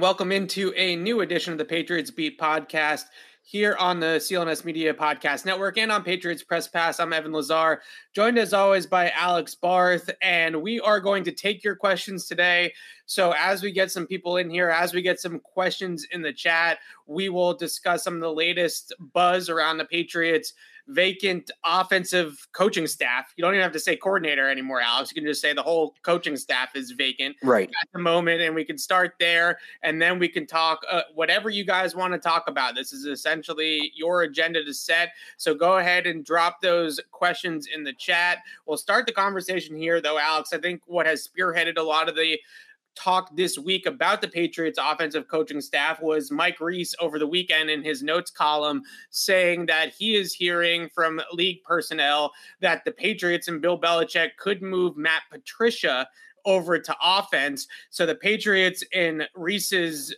Welcome into a new edition of the Patriots Beat podcast here on the CLNS Media Podcast Network and on Patriots Press Pass. I'm Evan Lazar, joined as always by Alex Barth, and we are going to take your questions today. So, as we get some people in here, as we get some questions in the chat, we will discuss some of the latest buzz around the Patriots vacant offensive coaching staff. You don't even have to say coordinator anymore, Alex. You can just say the whole coaching staff is vacant right at the moment, and we can start there, and then we can talk uh, whatever you guys want to talk about. This is essentially your agenda to set. So go ahead and drop those questions in the chat. We'll start the conversation here, though, Alex. I think what has spearheaded a lot of the talk this week about the Patriots offensive coaching staff was Mike Reiss over the weekend in his notes column saying that he is hearing from league personnel that the Patriots and Bill Belichick could move Matt Patricia over to offense. So the Patriots in Reiss's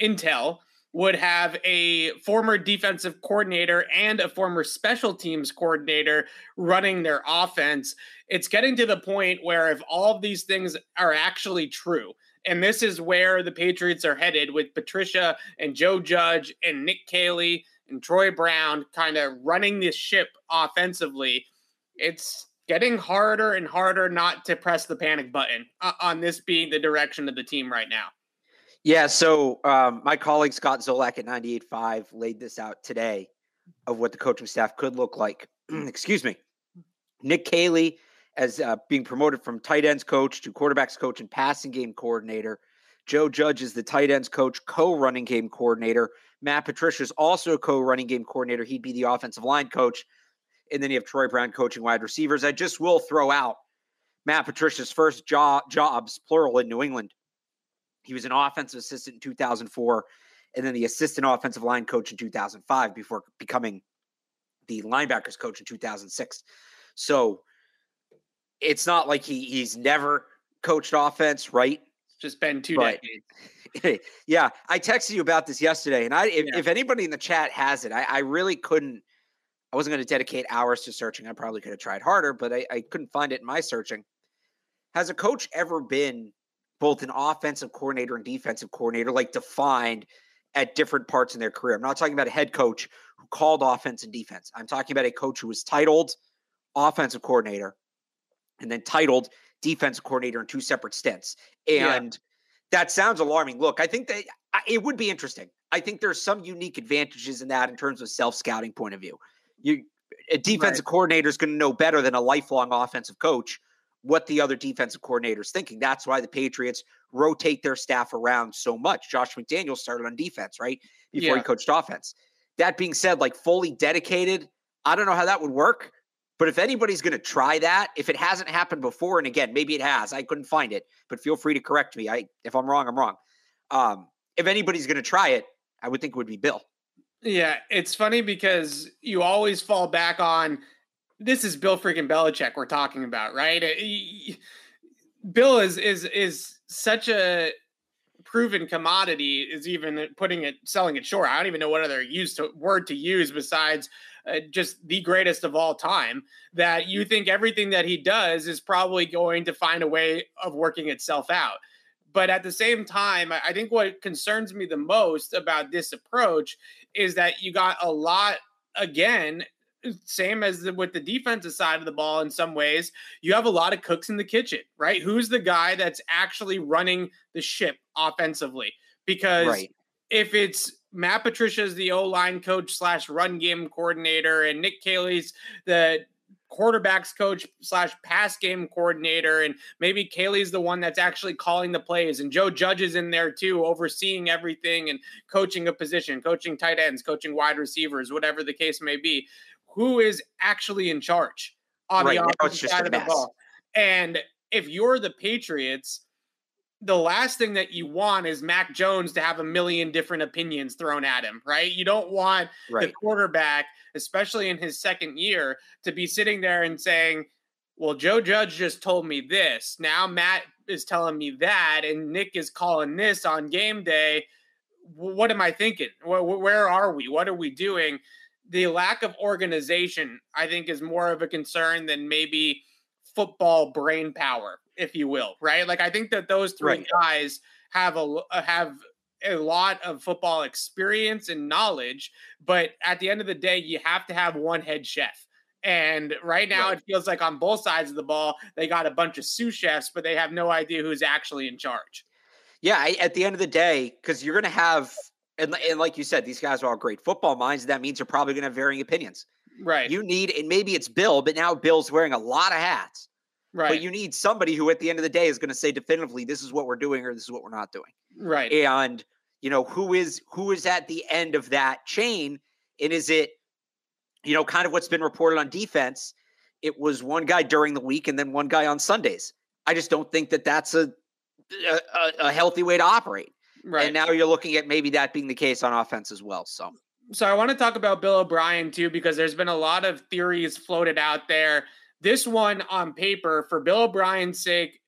intel would have a former defensive coordinator and a former special teams coordinator running their offense. It's getting to the point where if all of these things are actually true, and this is where the Patriots are headed with Patricia and Joe Judge and Nick Caley and Troy Brown kind of running this ship offensively, it's getting harder and harder not to press the panic button uh, on this being the direction of the team right now. Yeah, so um, my colleague Scott Zolak at 98.5 laid this out today of what the coaching staff could look like. Excuse me. Nick Caley as uh, being promoted from tight ends coach to quarterbacks coach and passing game coordinator. Joe Judge is the tight ends coach, co running game coordinator. Matt Patricia is also a co running game coordinator. He'd be the offensive line coach. And then you have Troy Brown coaching wide receivers. I just will throw out Matt Patricia's first job, jobs, plural, in New England he was an offensive assistant in 2004 and then the assistant offensive line coach in 2005 before becoming the linebackers coach in 2006. So it's not like he he's never coached offense, right? It's just been two but, decades. yeah, I texted you about this yesterday, and I if, yeah. if anybody in the chat has it, I, I really couldn't. I wasn't going to dedicate hours to searching. I probably could have tried harder, but I, I couldn't find it in my searching. Has a coach ever been both an offensive coordinator and defensive coordinator, like defined at different parts in their career. I'm not talking about a head coach who called offense and defense. I'm talking about a coach who was titled offensive coordinator and then titled defensive coordinator in two separate stints. And yeah. that sounds alarming. Look, I think that it would be interesting. I think there's some unique advantages in that in terms of self scouting point of view. You a defensive right. coordinator is going to know better than a lifelong offensive coach what the other defensive coordinator is thinking. That's why the Patriots rotate their staff around so much. Josh McDaniel started on defense, right? Before yeah. he coached offense. That being said, like fully dedicated, I don't know how that would work. But if anybody's going to try that, if it hasn't happened before, and again, maybe it has, I couldn't find it, but feel free to correct me. I if I'm wrong, I'm wrong. Um, if anybody's going to try it, I would think it would be Bill. Yeah, it's funny because you always fall back on this is Bill freaking Belichick we're talking about, right? Uh, Bill is is is such a proven commodity is even putting it selling it short. I don't even know what other use to, word to use besides uh, just the greatest of all time. That you think everything that he does is probably going to find a way of working itself out. But at the same time, I think what concerns me the most about this approach is that you got a lot again same as the, with the defensive side of the ball in some ways you have a lot of cooks in the kitchen right who's the guy that's actually running the ship offensively because right. if it's matt patricia's the o-line coach slash run game coordinator and nick caley's the quarterbacks coach slash pass game coordinator and maybe Caley's the one that's actually calling the plays and Joe Judge is in there too overseeing everything and coaching a position coaching tight ends coaching wide receivers whatever the case may be who is actually in charge on right, the offensive side of the ball. And if you're the Patriots, the last thing that you want is Mac Jones to have a million different opinions thrown at him, right? You don't want right. the quarterback, especially in his second year, to be sitting there and saying, well, Joe Judge just told me this. Now Matt is telling me that, and Nick is calling this on game day. What am I thinking? Where are we? What are we doing? The lack of organization, I think, is more of a concern than maybe football brain power, if you will, right? Like I think that those three right. guys have a uh, have a lot of football experience and knowledge, but at the end of the day, you have to have one head chef. And right now, right. it feels like on both sides of the ball, they got a bunch of sous chefs, but they have no idea who's actually in charge. Yeah, I, at the end of the day, because you're going to have, and, and like you said, these guys are all great football minds. That means you're probably going to have varying opinions. Right. You need, and maybe it's Bill, but now Bill's wearing a lot of hats. Right. But you need somebody who, at the end of the day, is going to say definitively, this is what we're doing or this is what we're not doing. Right. And you know who is who is at the end of that chain, and is it, you know, kind of what's been reported on defense? It was one guy during the week and then one guy on Sundays. I just don't think that that's a a, a healthy way to operate. Right. And now you're looking at maybe that being the case on offense as well. So. So I want to talk about Bill O'Brien too, because there's been a lot of theories floated out there this one on paper, for Bill O'Brien's sake,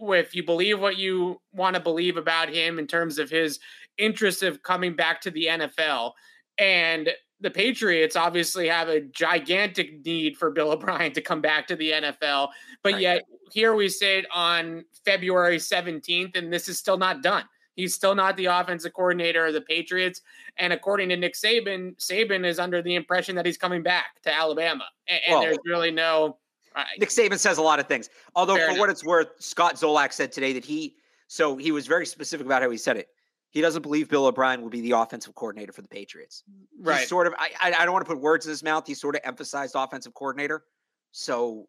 if you believe what you want to believe about him in terms of his interest of coming back to the NFL, and the Patriots obviously have a gigantic need for Bill O'Brien to come back to the NFL, but yet here we sit on February 17th, and this is still not done. He's still not the offensive coordinator of the Patriots. And according to Nick Saban, Saban is under the impression that he's coming back to Alabama. And, and well, there's really no Nick Saban says a lot of things. Although, for enough. what it's worth, Scott Zolak said today that he, so he was very specific about how he said it. He doesn't believe Bill O'Brien will be the offensive coordinator for the Patriots. Right. He's sort of, I, I don't want to put words in his mouth. He sort of emphasized offensive coordinator. So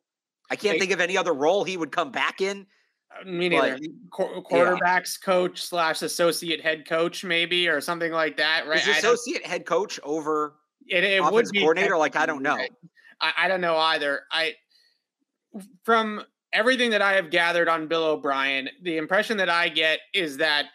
I can't think of any other role he would come back in. Uh, me neither. Qu- quarterbacks yeah. coach slash associate head coach, maybe, or something like that, right? Is associate head coach over it, it would be coordinator? Like I don't know. I, I don't know either. I from everything that I have gathered on Bill O'Brien, the impression that I get is that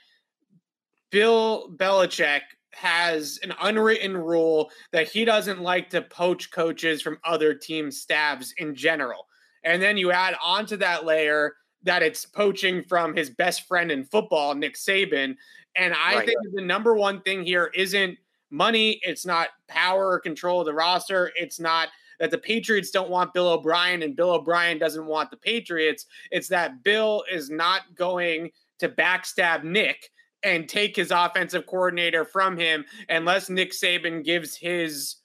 Bill Belichick has an unwritten rule that he doesn't like to poach coaches from other team staffs in general. And then you add onto that layer that it's poaching from his best friend in football, Nick Saban. And I right. think the number one thing here isn't money, it's not power or control of the roster, it's not – that the Patriots don't want Bill O'Brien and Bill O'Brien doesn't want the Patriots. It's that Bill is not going to backstab Nick and take his offensive coordinator from him unless Nick Saban gives his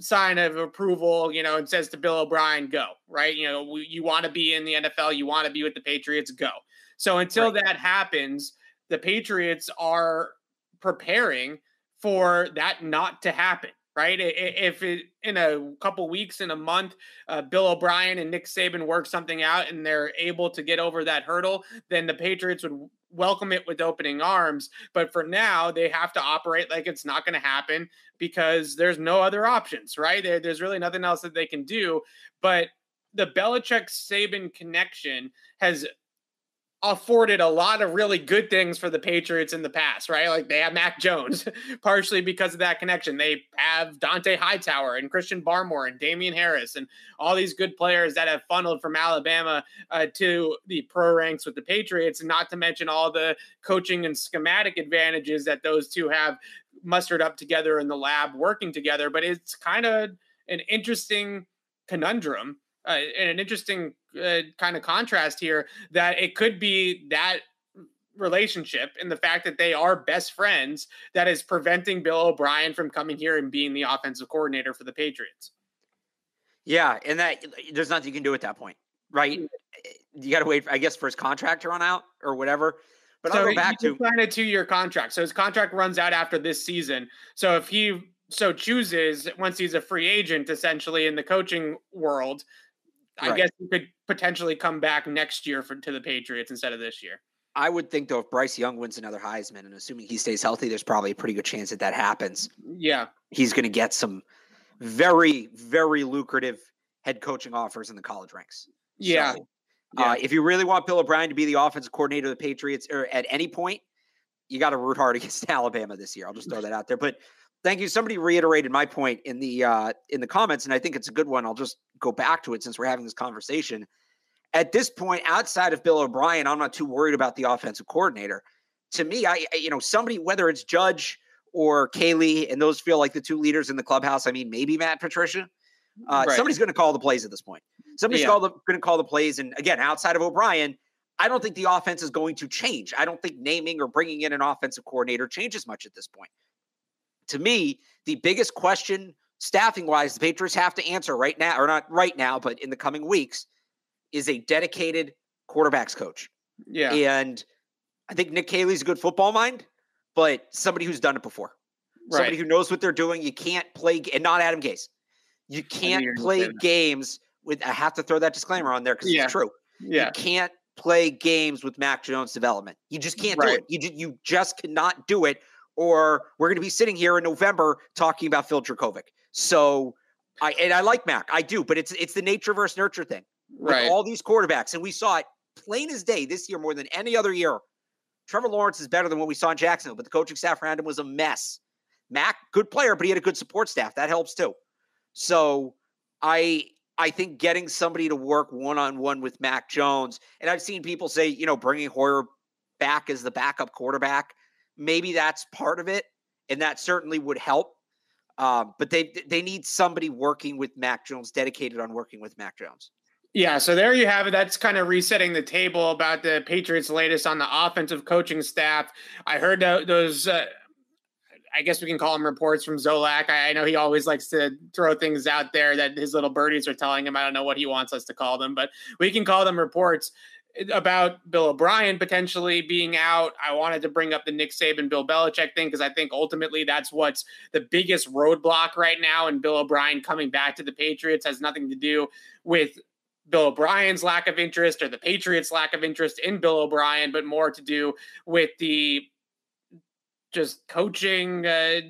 sign of approval, you know, and says to Bill O'Brien, go, right? You know, you want to be in the NFL, you want to be with the Patriots, go. So until right. that happens, the Patriots are preparing for that not to happen right? If it, in a couple weeks, in a month, uh, Bill O'Brien and Nick Saban work something out and they're able to get over that hurdle, then the Patriots would welcome it with opening arms. But for now, they have to operate like it's not going to happen because there's no other options, right? There, there's really nothing else that they can do. But the Belichick Saban connection has afforded a lot of really good things for the Patriots in the past, right? Like they have Mac Jones, partially because of that connection. They have Dont'a Hightower and Christian Barmore and Damien Harris and all these good players that have funneled from Alabama uh, to the pro ranks with the Patriots, and not to mention all the coaching and schematic advantages that those two have mustered up together in the lab working together. But it's kind of an interesting conundrum uh, and an interesting uh, kind of contrast here that it could be that relationship and the fact that they are best friends that is preventing Bill O'Brien from coming here and being the offensive coordinator for the Patriots. Yeah, and that there's nothing you can do at that point, right? Mm. You got to wait, I guess, for his contract to run out or whatever. But so I'll go back to sign a two-year contract. So his contract runs out after this season. So if he so chooses, once he's a free agent, essentially in the coaching world, I right. guess he could potentially come back next year for to the Patriots instead of this year. I would think though, if Bryce Young wins another Heisman, and assuming he stays healthy, there's probably a pretty good chance that that happens. Yeah, he's going to get some very, very lucrative head coaching offers in the college ranks. Yeah. So, yeah. Uh, if you really want Bill O'Brien to be the offensive coordinator of the Patriots, or at any point, you got to root hard against Alabama this year. I'll just throw that out there. But Thank you. Somebody reiterated my point in the uh, in the comments, and I think it's a good one. I'll just go back to it since we're having this conversation. At this point, outside of Bill O'Brien, I'm not too worried about the offensive coordinator. To me, I you know somebody whether it's Judge or Caley, and those feel like the two leaders in the clubhouse. I mean, maybe Matt Patricia. Uh, right. Somebody's going to call the plays at this point. Somebody's yeah. going to call the plays, and again, outside of O'Brien, I don't think the offense is going to change. I don't think naming or bringing in an offensive coordinator changes much at this point. To me, the biggest question staffing wise, the Patriots have to answer right now, or not right now, but in the coming weeks, is a dedicated quarterbacks coach. Yeah. And I think Nick Caley's a good football mind, but somebody who's done it before. Right. Somebody who knows what they're doing. You can't play, and not Adam Gase. You can't play games with, I have to throw that disclaimer on there because yeah. it's true. Yeah. You can't play games with Mac Jones development. You just can't right. do it. You you just cannot do it. Or we're going to be sitting here in November talking about Phil Jurkovec. So I and I like Mac, I do, but it's it's the nature versus nurture thing. Right. all these quarterbacks, and we saw it plain as day this year more than any other year. Trevor Lawrence is better than what we saw in Jacksonville, but the coaching staff around him was a mess. Mac, good player, but he had a good support staff. That helps too. So I I think getting somebody to work one on one with Mac Jones, and I've seen people say, you know, bringing Hoyer back as the backup quarterback, maybe that's part of it, and that certainly would help. Um, but they they need somebody working with Mac Jones, dedicated on working with Mac Jones. Yeah, so there you have it. That's kind of resetting the table about the Patriots' latest on the offensive coaching staff. I heard those. Uh, I guess we can call them reports from Zolak. I, I, know he always likes to throw things out there that his little birdies are telling him. I don't know what he wants us to call them, but we can call them reports about Bill O'Brien potentially being out. I wanted to bring up the Nick Saban, Bill Belichick thing because I think ultimately that's what's the biggest roadblock right now. And Bill O'Brien coming back to the Patriots has nothing to do with Bill O'Brien's lack of interest or the Patriots' lack of interest in Bill O'Brien, but more to do with the just coaching. Uh,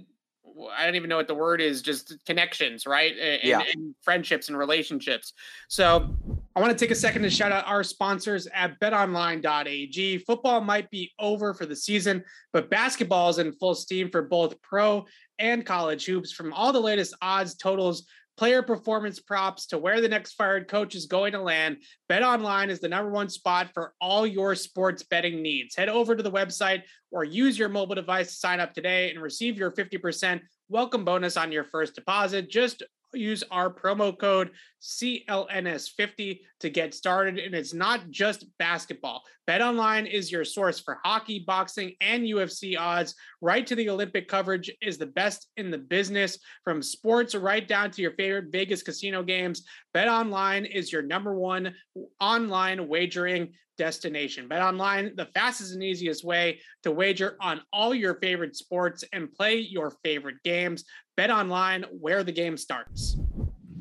I don't even know what the word is, just connections, right? And, yeah. and friendships and relationships. So I want to take a second to shout out our sponsors at betonline.ag. Football might be over for the season, but basketball is in full steam for both pro and college hoops. From all the latest odds, totals, player performance props to where the next fired coach is going to land, BetOnline is the number one spot for all your sports betting needs. Head over to the website or use your mobile device to sign up today and receive your 50% welcome bonus on your first deposit. Just use our promo code CLNS50 to get started. And it's not just basketball. BetOnline is your source for hockey, boxing, and UFC odds. Right to the Olympic coverage is the best in the business. From sports right down to your favorite Vegas casino games, BetOnline is your number one online wagering destination. BetOnline, the fastest and easiest way to wager on all your favorite sports and play your favorite games. BetOnline, where the game starts.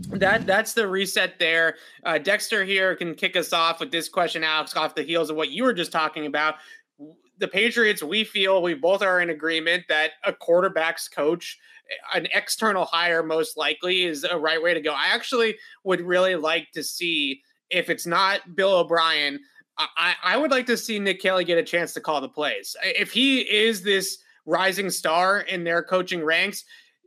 That that's the reset there. Uh, Dexter here can kick us off with this question, Alex, off the heels of what you were just talking about. The Patriots, we feel we both are in agreement that a quarterback's coach, an external hire, most likely is a right way to go. I actually would really like to see if it's not Bill O'Brien, I, I would like to see Nick Caley get a chance to call the plays. If he is this rising star in their coaching ranks,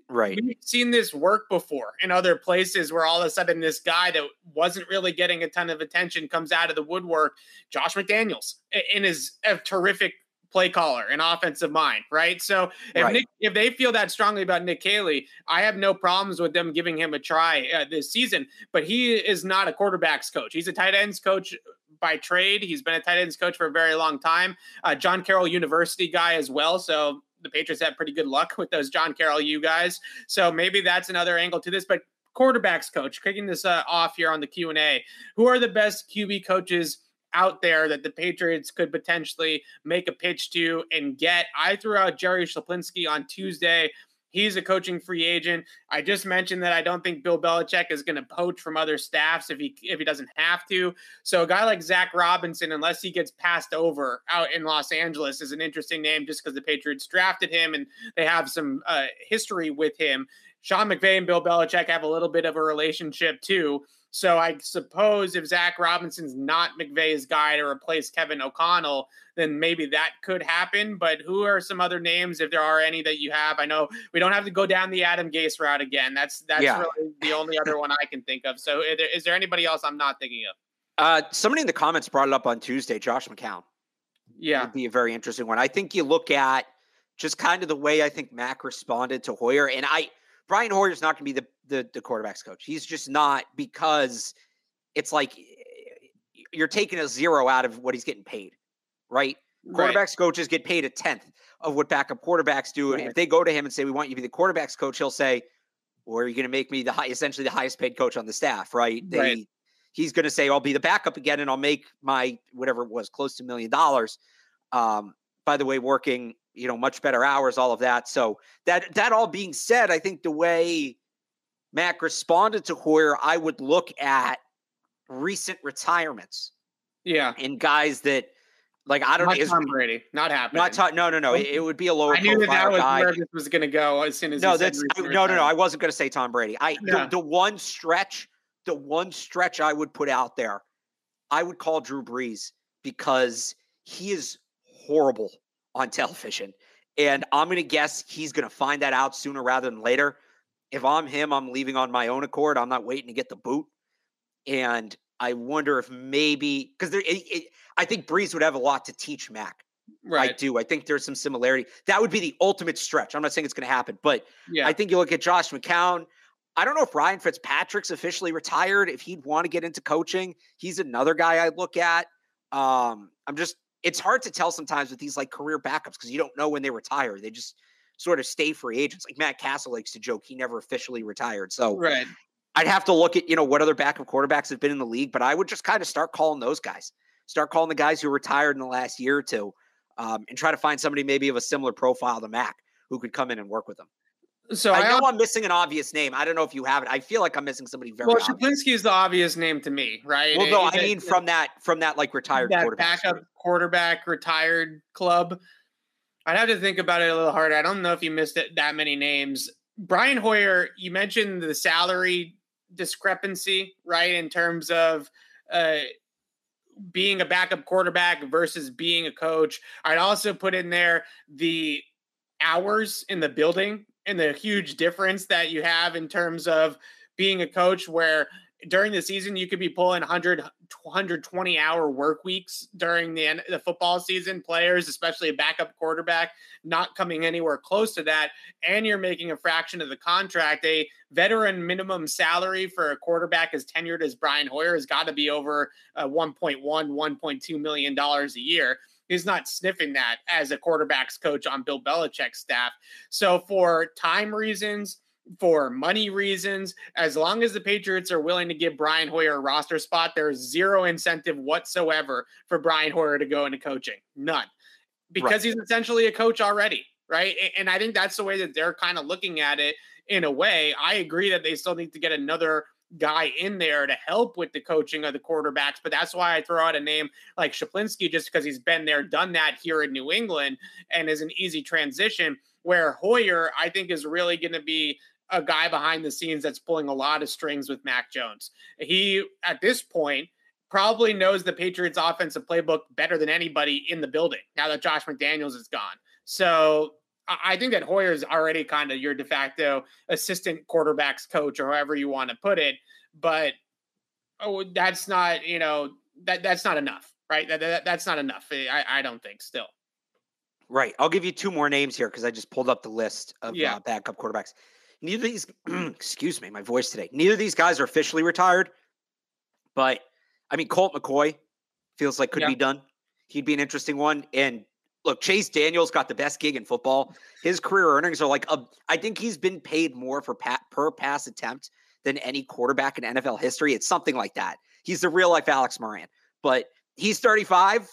right? We've seen this work before in other places where all of a sudden this guy that wasn't really getting a ton of attention comes out of the woodwork. Josh McDaniels and is a terrific play caller and offensive mind, right? So if right. Nick, if they feel that strongly about Nick Caley, I have no problems with them giving him a try uh, this season. But he is not a quarterbacks coach; he's a tight ends coach by trade. He's been a tight ends coach for a very long time. Uh, John Carroll University guy as well. So the Patriots had pretty good luck with those John Carroll U guys. So maybe that's another angle to this. But quarterbacks coach, kicking this uh, off here on the Q and A. Who are the best QB coaches? out there that the Patriots could potentially make a pitch to and get. I threw out Jerry Schuplinski on Tuesday He's a coaching free agent. I just mentioned that I don't think Bill Belichick is going to poach from other staffs if he if he doesn't have to. So a guy like Zach Robinson, unless he gets passed over out in Los Angeles, is an interesting name just because the Patriots drafted him and they have some uh, history with him. Sean McVay and Bill Belichick have a little bit of a relationship too. So I suppose if Zach Robinson's not McVay's guy to replace Kevin O'Connell, then maybe that could happen. But who are some other names, if there are any that you have? I know we don't have to go down the Adam Gase route again. That's that's yeah. really the only other one I can think of. So is there, is there anybody else I'm not thinking of? Uh, somebody in the comments brought it up on Tuesday, Josh McCown. Yeah, It'd be a very interesting one. I think you look at just kind of the way I think Mac responded to Hoyer, and I Brian Hoyer's not going to be the, the the quarterbacks coach. He's just not because it's like you're taking a zero out of what he's getting paid, right? Quarterbacks right. coaches get paid a tenth of what backup quarterbacks do. Right. If they go to him and say, "We want you to be the quarterbacks coach," he'll say, "Or are you going to make me the high, essentially the highest paid coach on the staff?" Right? They, right. He's going to say, "I'll be the backup again, and I'll make my whatever it was, close to a million dollars." Um, by the way, working you know much better hours, all of that. So that that all being said, I think the way Mac responded to Hoyer, I would look at recent retirements. Yeah, and guys that like I don't not know. Tom Brady, not happening. Not Tom, no, no, no. It, it, would be a lower. I knew that that was guy. where this was going to go as soon as. No, that's no, no, no. I wasn't going to say Tom Brady. I yeah. the, the one stretch, the one stretch I would put out there, I would call Drew Brees because he is horrible on television, and I'm going to guess he's going to find that out sooner rather than later. If I'm him, I'm leaving on my own accord. I'm not waiting to get the boot, and I wonder if maybe because there, it, it, I think Brees would have a lot to teach Mac. Right. I do. I think there's some similarity. That would be the ultimate stretch. I'm not saying it's going to happen, but yeah. I think you look at Josh McCown. I don't know if Ryan Fitzpatrick's officially retired. If he'd want to get into coaching, he's another guy I look at. Um, I'm just. It's hard to tell sometimes with these like career backups because you don't know when they retire. They just sort of stay free agents. Like Matt Cassel likes to joke, he never officially retired. So right. I'd have to look at, you know, what other backup quarterbacks have been in the league, but I would just kind of start calling those guys. Start calling the guys who retired in the last year or two um, and try to find somebody maybe of a similar profile to Mac who could come in and work with them. So I know I, am missing an obvious name. I don't know if you have it. I feel like I'm missing somebody very. Well, Schuplinski is the obvious name to me, right? Well, no, I mean from that from that like retired that quarterback backup quarterback retired club. I'd have to think about it a little harder. I don't know if you missed it that many names. Brian Hoyer, you mentioned the salary discrepancy, right? In terms of uh, being a backup quarterback versus being a coach. I'd also put in there the hours in the building and the huge difference that you have in terms of being a coach where during the season you could be pulling 100 120 hour work weeks during the end the football season players especially a backup quarterback not coming anywhere close to that and you're making a fraction of the contract. A veteran minimum salary for a quarterback as tenured as Brian Hoyer has got to be over uh, 1.1 1.2 million dollars a year He's not sniffing that as a quarterbacks coach on Bill Belichick's staff. So, for time reasons, for money reasons. As long as the Patriots are willing to give Brian Hoyer a roster spot, there's zero incentive whatsoever for Brian Hoyer to go into coaching. None. Because right. he's essentially a coach already, right? And I think that's the way that they're kind of looking at it in a way. I agree that they still need to get another guy in there to help with the coaching of the quarterbacks. But that's why I throw out a name like Schuplinski, just because he's been there, done that here in New England, and is an easy transition. Where Hoyer, I think, is really going to be a guy behind the scenes that's pulling a lot of strings with Mac Jones. He, at this point, probably knows the Patriots offensive playbook better than anybody in the building now that Josh McDaniels is gone. So I think that Hoyer's already kind of your de facto assistant quarterbacks coach or however you want to put it. But oh, that's not, you know, that that's not enough, right? That, that that's not enough. I, I don't think still. Right. I'll give you two more names here because I just pulled up the list of yeah. uh, backup quarterbacks. Neither of these, excuse me, my voice today. Neither of these guys are officially retired, but I mean, Colt McCoy feels like could yeah. be done. He'd be an interesting one. And look, Chase Daniel's got the best gig in football. His career earnings are like a, I think he's been paid more for pat, per pass attempt than any quarterback in NFL history. It's something like that. He's the real life Alex Moran, but he's 35.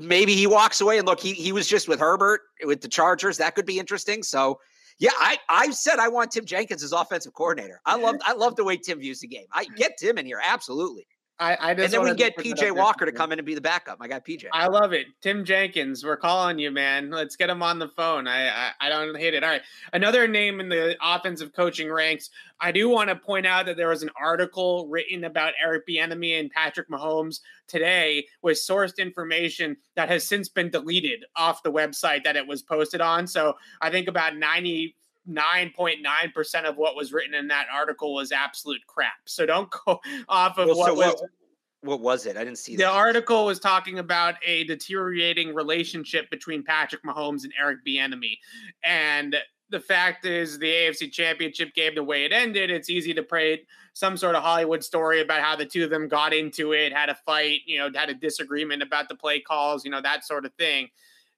Maybe he walks away and look, he he was just with Herbert with the Chargers. That could be interesting. So yeah, I I said I want Tim Jenkins as offensive coordinator. I love I love the way Tim views the game. I get Tim in here absolutely. I, I and then we get PJ Walker to come in and be the backup. I got PJ. I love it. Tim Jenkins, we're calling you, man. Let's get him on the phone. I, I, I don't hate it. All right, another name in the offensive coaching ranks. I do want to point out that there was an article written about Eric Bieniemy and Patrick Mahomes today with sourced information that has since been deleted off the website that it was posted on. So I think about ninety 9.9% of what was written in that article was absolute crap. So don't go off of well, what so was. What, what was it? I didn't see the that. article was talking about a deteriorating relationship between Patrick Mahomes and Eric Bieniemy, and the fact is the AFC Championship game, the way it ended, it's easy to create some sort of Hollywood story about how the two of them got into it, had a fight, you know, had a disagreement about the play calls, you know, that sort of thing.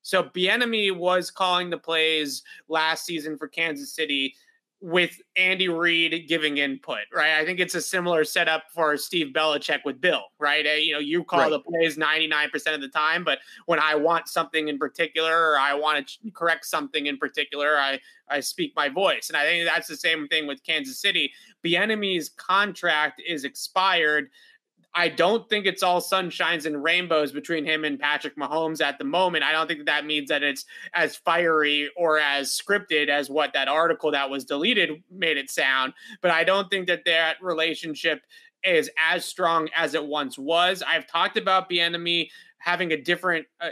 So Bieniemy was calling the plays last season for Kansas City with Andy Reid giving input, right? I think it's a similar setup for Steve Belichick with Bill, right? Uh, you know, you call right. the plays 99% of the time, but when I want something in particular or I want to correct something in particular, I I speak my voice. And I think that's the same thing with Kansas City. Bieniemy's contract is expired I don't think it's all sunshines and rainbows between him and Patrick Mahomes at the moment. I don't think that means that it's as fiery or as scripted as what that article that was deleted made it sound. But I don't think that that relationship is as strong as it once was. I've talked about Bieniemy having a different. Uh,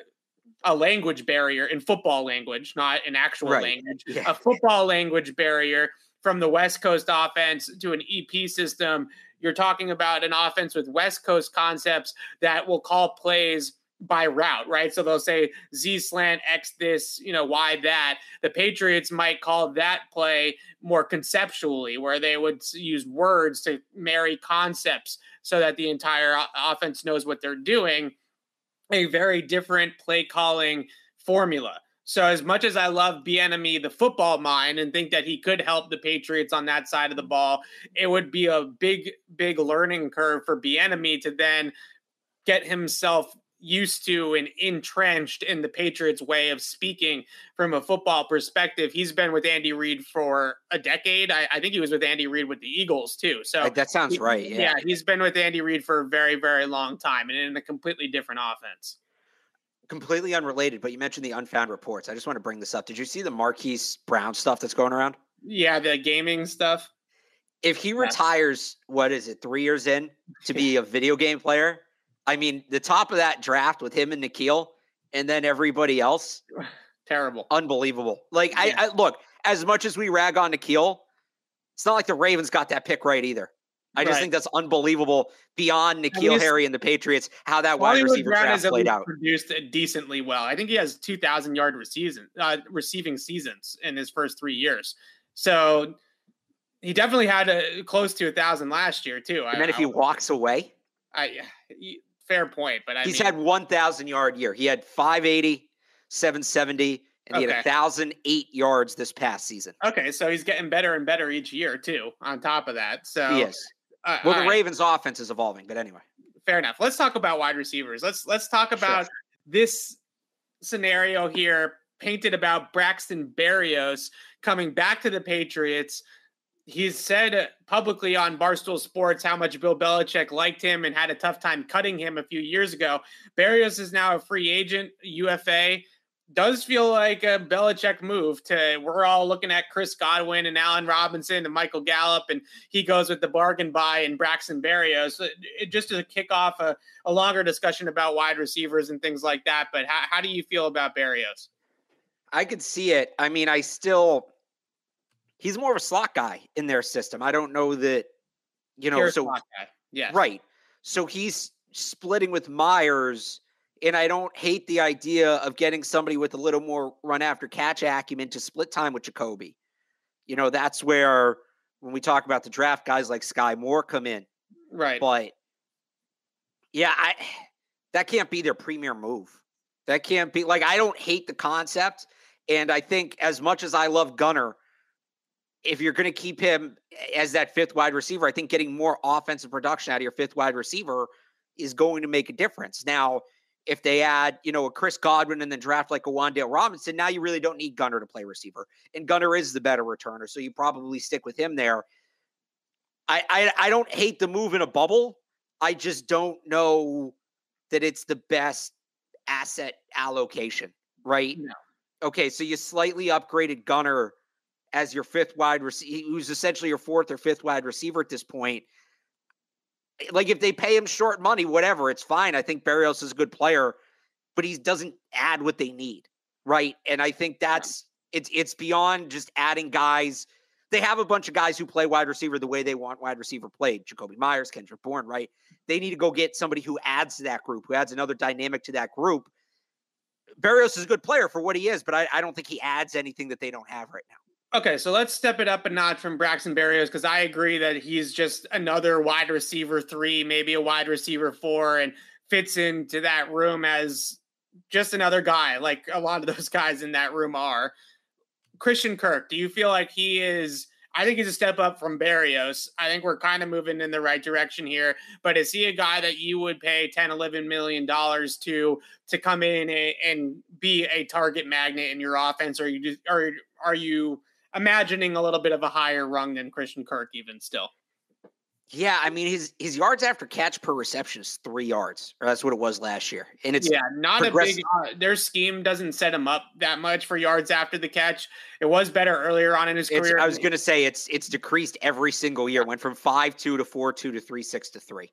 a language barrier in football language, not an actual right. language, yeah. a football language barrier from the West Coast offense to an EP system you're talking about an offense with West Coast concepts that will call plays by route, right? So they'll say Z slant, X this, you know, Y that. The Patriots might call that play more conceptually, where they would use words to marry concepts so that the entire offense knows what they're doing. A very different play calling formula. So as much as I love Bieniemy, the football mind, and think that he could help the Patriots on that side of the ball, it would be a big, big learning curve for Bieniemy to then get himself used to and entrenched in the Patriots' way of speaking from a football perspective. He's been with Andy Reid for a decade. I, I think he was with Andy Reid with the Eagles too. So that sounds he, right. Yeah. yeah, he's been with Andy Reid for a very, very long time and in a completely different offense completely unrelated, but you mentioned the unfound reports. I just want to bring this up. Did you see the Marquise Brown stuff that's going around? Yeah, the gaming stuff. If he retires, what is it, three years in to be a video game player? I mean, the top of that draft with him and N'Keal, and then everybody else. Terrible. Unbelievable. Like, yeah. I, I look, as much as we rag on N'Keal, it's not like the Ravens got that pick right either. I just right. think that's unbelievable beyond N'Keal Harry and the Patriots, how that wide receiver Brown draft played out. Produced decently well. I think he has 2,000 yard receiving, uh, receiving seasons in his first three years. So he definitely had a close to a thousand last year too. And I, then if I, he walks away, I fair point, but I he's mean, had 1,000 yard year. He had 580, 770, and he okay. had 1,008 yards this past season. Okay, so he's getting better and better each year too. On top of that, so he is. Uh, well, the right. Ravens' offense is evolving, but anyway. Fair enough. Let's talk about wide receivers. Let's let's talk about sure. this scenario here painted about Braxton Berrios coming back to the Patriots. He's said publicly on Barstool Sports how much Bill Belichick liked him and had a tough time cutting him a few years ago. Berrios is now a free agent, UFA does feel like a Belichick move to we're all looking at Chris Godwin and Allen Robinson and Michael Gallup, and he goes with the bargain buy and Braxton Berrios. It, just to kick off a, a longer discussion about wide receivers and things like that. But how, how do you feel about Berrios? I could see it. I mean, I still he's more of a slot guy in their system. I don't know that, you know, so yeah. Right. So he's splitting with Meyers and I don't hate the idea of getting somebody with a little more run after catch acumen to split time with Jakobi. You know, that's where when we talk about the draft, guys like Skyy Moore come in. Right. But yeah, I that can't be their premier move. That can't be like I don't hate the concept. And I think as much as I love Gunner, if you're going to keep him as that fifth wide receiver, I think getting more offensive production out of your fifth wide receiver is going to make a difference. Now, if they add, you know, a Chris Godwin and then draft like a Wan'Dale Robinson, now you really don't need Gunner to play receiver. And Gunner is the better returner, so you probably stick with him there. I, I I don't hate the move in a bubble. I just don't know that it's the best asset allocation, right? No. Okay, so you slightly upgraded Gunner as your fifth wide receiver, who's essentially your fourth or fifth wide receiver at this point like if they pay him short money, whatever, it's fine. I think Berrios is a good player, but he doesn't add what they need, right? And I think that's it's it's beyond just adding guys. They have a bunch of guys who play wide receiver the way they want wide receiver played. Jakobi Meyers, Kendrick Bourne, right? They need to go get somebody who adds to that group, who adds another dynamic to that group. Berrios is a good player for what he is, but I, I don't think he adds anything that they don't have right now. Okay, so let's step it up a notch from Braxton Berrios because I agree that he's just another wide receiver three, maybe a wide receiver four, and fits into that room as just another guy, like a lot of those guys in that room are. Christian Kirk, do you feel like he is? I think he's a step up from Berrios. I think we're kind of moving in the right direction here. But is he a guy that you would pay 10, 11 million dollars to to come in and, and be a target magnet in your offense? Or you just, are are you imagining a little bit of a higher rung than Christian Kirk even still? Yeah, I mean his his yards after catch per reception is three yards, or that's what it was last year, and it's yeah, not a big. Uh, their scheme doesn't set him up that much for yards after the catch. It was better earlier on in his it's, career. I was going to say it's it's decreased every single year. Went from five two to four two to three six to three.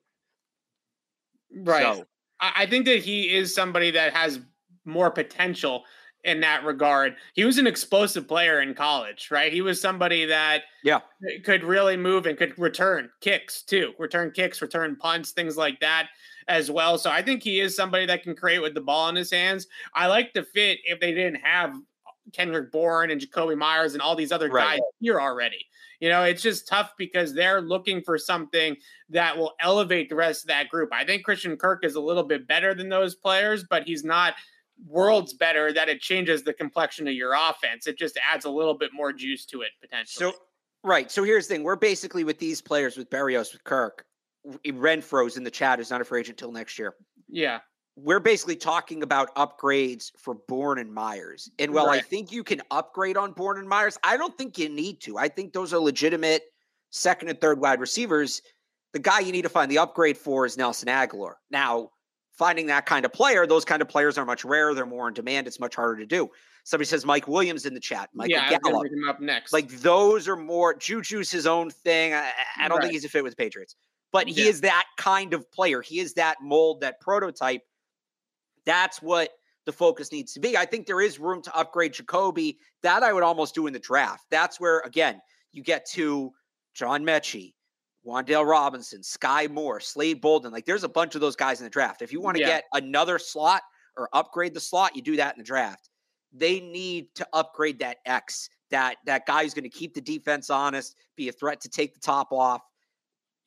Right. So, I think that he is somebody that has more potential in that regard. He was an explosive player in college, right? He was somebody that yeah could really move and could return kicks too, return kicks, return punts, things like that as well. So I think he is somebody that can create with the ball in his hands. I like the fit if they didn't have Kendrick Bourne and Jakobi Meyers and all these other right. guys here already. You know, it's just tough because they're looking for something that will elevate the rest of that group. I think Christian Kirk is a little bit better than those players, but he's not worlds better that it changes the complexion of your offense. It just adds a little bit more juice to it potentially. So, right. So here's the thing: we're basically with these players, with Berrios, with Kirk, Renfro's in the chat is not a free agent until next year. Yeah. We're basically talking about upgrades for Bourne and Meyers. And while right. I think you can upgrade on Bourne and Meyers, I don't think you need to. I think those are legitimate second and third wide receivers. The guy you need to find the upgrade for is Nelson Agholor. Now, finding that kind of player, those kind of players are much rarer. They're more in demand. It's much harder to do. Somebody says Mike Williams in the chat. Michael yeah, Gallup. bring him up next. Like those are more Juju's his own thing. I, I don't right. think he's a fit with the Patriots, but he yeah. is that kind of player. He is that mold, that prototype. That's what the focus needs to be. I think there is room to upgrade Jakobi. That I would almost do in the draft. That's where again you get to John Metchie, Wan'Dale Robinson, Skyy Moore, Slade Bolden. Like there's a bunch of those guys in the draft. If you want to yeah. get another slot or upgrade the slot, you do that in the draft. They need to upgrade that X. That that guy who's going to keep the defense honest, be a threat to take the top off.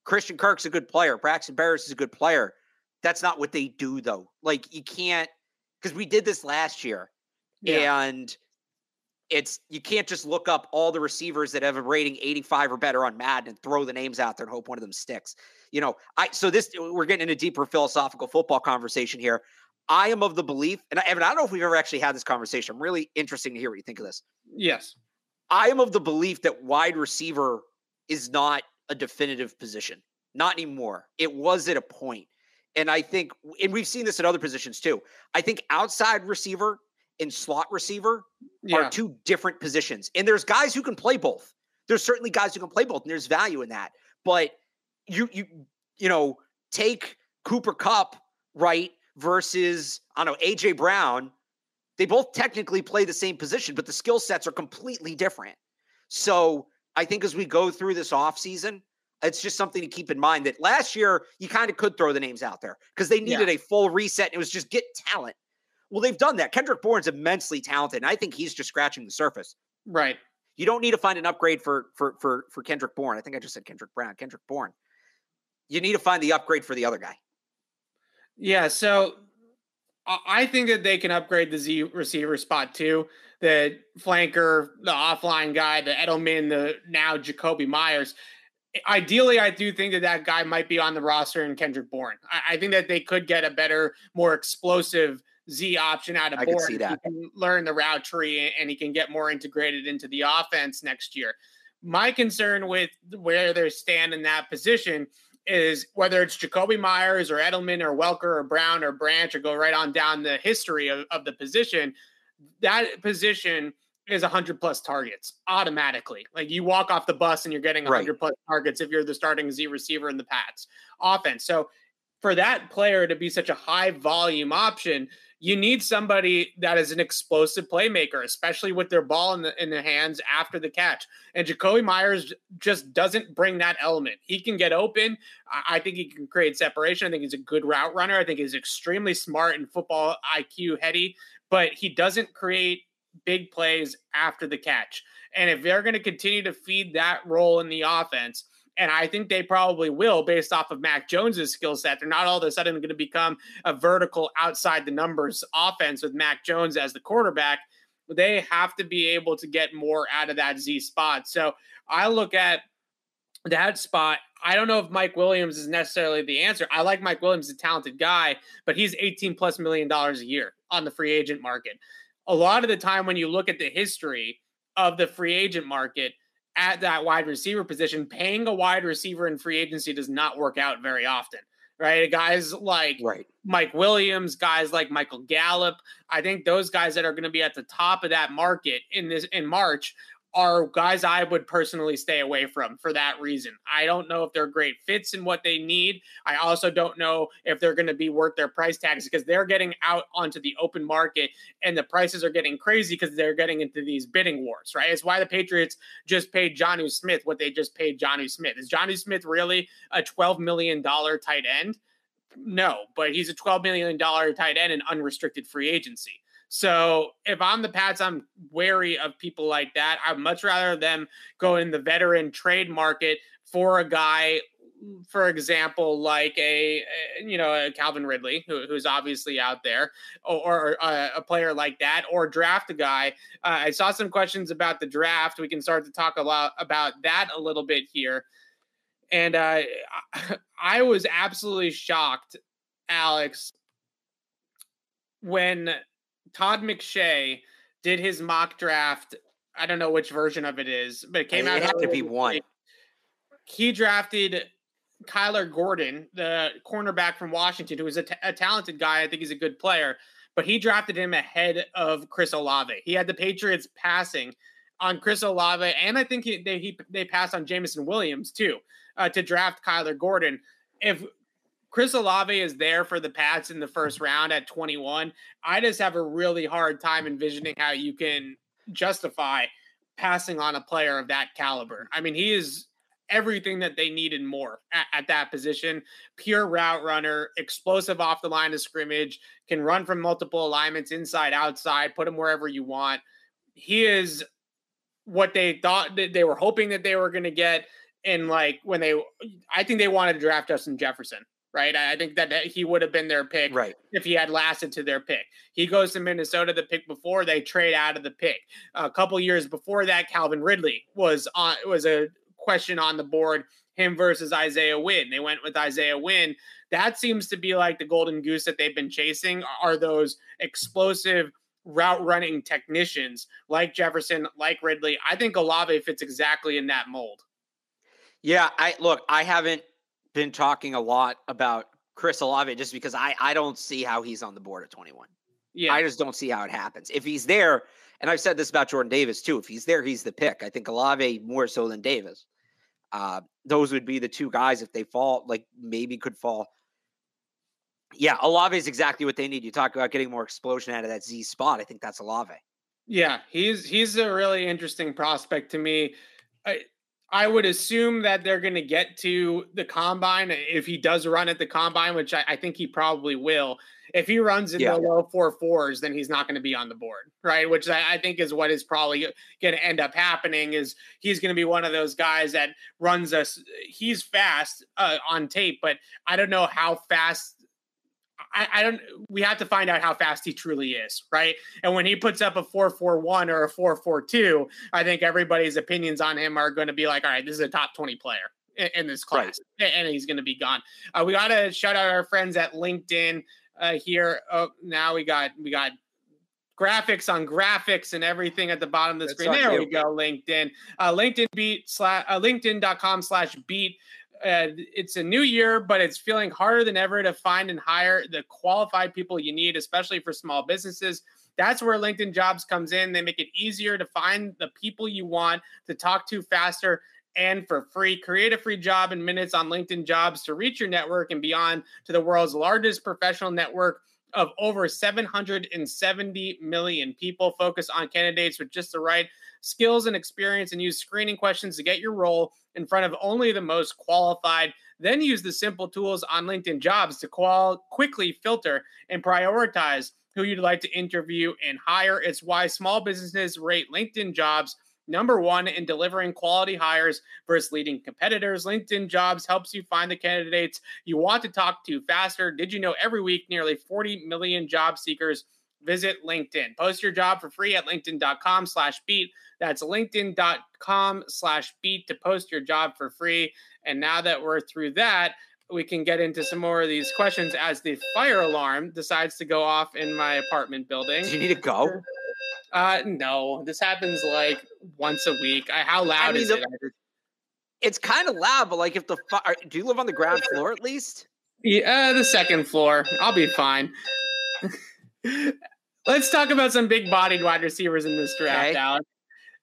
Christian Kirk's a good player. Braxton Berrios is a good player. That's not what they do though. Like you can't because we did this last year, yeah. and it's you can't just look up all the receivers that have a rating 85 or better on Madden and throw the names out there and hope one of them sticks. You know, I so this we're getting into a deeper philosophical football conversation here. I am of the belief, and I, Evan, I don't know if we've ever actually had this conversation. I'm really interesting to hear what you think of this. Yes. I am of the belief that wide receiver is not a definitive position. Not anymore. It was at a point. And I think, and we've seen this at other positions too. I think outside receiver and slot receiver yeah. are two different positions. And there's guys who can play both. There's certainly guys who can play both, and there's value in that. But you you you know, take Cooper Kupp, right, versus I don't know, AJ Brown. They both technically play the same position, but the skill sets are completely different. So I think as we go through this offseason, it's just something to keep in mind that last year you kind of could throw the names out there because they needed yeah. a full reset. it was just get talent. Well, they've done that. Kendrick Bourne's immensely talented, and I think he's just scratching the surface. Right. You don't need to find an upgrade for for for for Kendrick Bourne. I think I just said Kendrick Brown. Kendrick Bourne. You need to find the upgrade for the other guy. Yeah. So I think that they can upgrade the Z receiver spot too. The flanker, the offline guy, the Edelman, the now Jakobi Meyers. Ideally, I do think that that guy might be on the roster in Kendrick Bourne. I, I think that they could get a better, more explosive Z option out of I board. Can see that. He can learn the route tree and he can get more integrated into the offense next year. My concern with where they stand in that position is whether it's Jakobi Meyers or Edelman or Welker or Brown or Branch or go right on down the history of, of the position, that position is 100 plus targets automatically. Like you walk off the bus and you're getting 100 right. plus targets if you're the starting Z receiver in the Pats offense. So for that player to be such a high volume option, you need somebody that is an explosive playmaker, especially with their ball in the in the hands after the catch. And Jakobi Meyers just doesn't bring that element. He can get open. I think he can create separation. I think he's a good route runner. I think he's extremely smart and football IQ heady, but he doesn't create big plays after the catch. And if they're going to continue to feed that role in the offense, and I think they probably will based off of Mac Jones's skill set. They're not all of a sudden going to become a vertical outside the numbers offense with Mac Jones as the quarterback. They have to be able to get more out of that Z spot. So I look at that spot. I don't know if Mike Williams is necessarily the answer. I like Mike Williams, a talented guy, but he's 18 plus million dollars a year on the free agent market. A lot of the time, when you look at the history of the free agent market, at that wide receiver position, paying a wide receiver in free agency does not work out very often, right? Guys like right. Mike Williams, guys like Michael Gallup, I think those guys that are going to be at the top of that market in this in March are guys I would personally stay away from for that reason. I don't know if they're great fits in what they need. I also don't know if they're going to be worth their price tags because they're getting out onto the open market and the prices are getting crazy because they're getting into these bidding wars, right? It's why the Patriots just paid Jonnu Smith what they just paid Jonnu Smith. Is Jonnu Smith really a $12 million tight end? No, but he's a $12 million tight end in unrestricted free agency. So if I'm the Pats, I'm wary of people like that. I'd much rather them go in the veteran trade market for a guy, for example, like a, you know a Calvin Ridley, who, who's obviously out there, or, or a, a, player like that, or draft a guy. Uh, I saw some questions about the draft. We can start to talk a lot about that a little bit here. And uh, I was absolutely shocked, Alex, when Todd McShay did his mock draft. I don't know which version of it is, but it came it out. It had to be one. He drafted Kyler Gordon, the cornerback from Washington, who is a, t- a talented guy. I think he's a good player, but he drafted him ahead of Chris Olave. He had the Patriots passing on Chris Olave, and I think he, they he, they passed on Jameson Williams too uh, to draft Kyler Gordon. If Chris Olave is there for the Pats in the first round at 21. I just have a really hard time envisioning how you can justify passing on a player of that caliber. I mean, he is everything that they needed more at, at, that position. Pure route runner, explosive off the line of scrimmage, can run from multiple alignments, inside, outside, put him wherever you want. He is what they thought that they were hoping that they were going to get. And like when they, I think they wanted to draft Justin Jefferson right? I think that he would have been their pick right. if he had lasted to their pick. He goes to Minnesota the pick before they trade out of the pick. A couple years before that, Calvin Ridley was on was a question on the board. Him versus Isaiah Wynn. They went with Isaiah Wynn. That seems to be like the golden goose that they've been chasing. Are those explosive route running technicians like Jefferson, like Ridley? I think Olave fits exactly in that mold. Yeah, I look. I haven't been talking a lot about Chris Olave just because I I don't see how he's on the board at 21. Yeah. I just don't see how it happens. If he's there, and I've said this about Jordan Davis too, if he's there, he's the pick. I think Olave more so than Davis. Uh, those would be the two guys if they fall, like maybe could fall. Yeah, Olave is exactly what they need. You talk about getting more explosion out of that Z spot. I think that's Olave. Yeah, he's he's a really interesting prospect to me. I, I would assume that they're going to get to the combine if he does run at the combine, which I, I think he probably will. If he runs in yeah. the low four fours, then he's not going to be on the board, right? Which I, I think is what is probably going to end up happening. Is he's going to be one of those guys that runs us. He's fast uh, on tape, but I don't know how fast I, I, don't. We have to find out how fast he truly is, right? And when he puts up a four four one or a four four two, I think everybody's opinions on him are going to be like, all right, this is a top twenty player in, in this class, right. and he's going to be gone. Uh, we got to shout out our friends at LinkedIn uh, here. Oh, now we got we got graphics on graphics and everything at the bottom of the That's screen. There you. we go. LinkedIn. Uh, LinkedIn beat slash uh, LinkedIn.com slash beat uh, it's a new year, but it's feeling harder than ever to find and hire the qualified people you need, especially for small businesses. That's where LinkedIn Jobs comes in. They make it easier to find the people you want to talk to faster and for free. Create a free job in minutes on LinkedIn Jobs to reach your network and beyond to the world's largest professional network of over 770 million people. Focus on candidates with just the right skills and experience and use screening questions to get your role in front of only the most qualified. Then use the simple tools on LinkedIn jobs to qual- quickly filter and prioritize who you'd like to interview and hire. It's why small businesses rate LinkedIn jobs number one in delivering quality hires versus leading competitors. LinkedIn Jobs helps you find the candidates you want to talk to faster. Did you know every week nearly 40 million job seekers visit LinkedIn? Post your job for free at linkedin.com slash beat. That's linkedin.com slash beat to post your job for free. And now that we're through that, we can get into some more of these questions as the fire alarm decides to go off in my apartment building. Do you need to go? Uh, no, this happens like once a week. I, how loud I mean, is the, it? It's kind of loud, but like if the fire, do you live on the ground floor at least? Yeah, uh, the second floor. I'll be fine. Let's talk about some big bodied wide receivers in this draft, okay. Alex.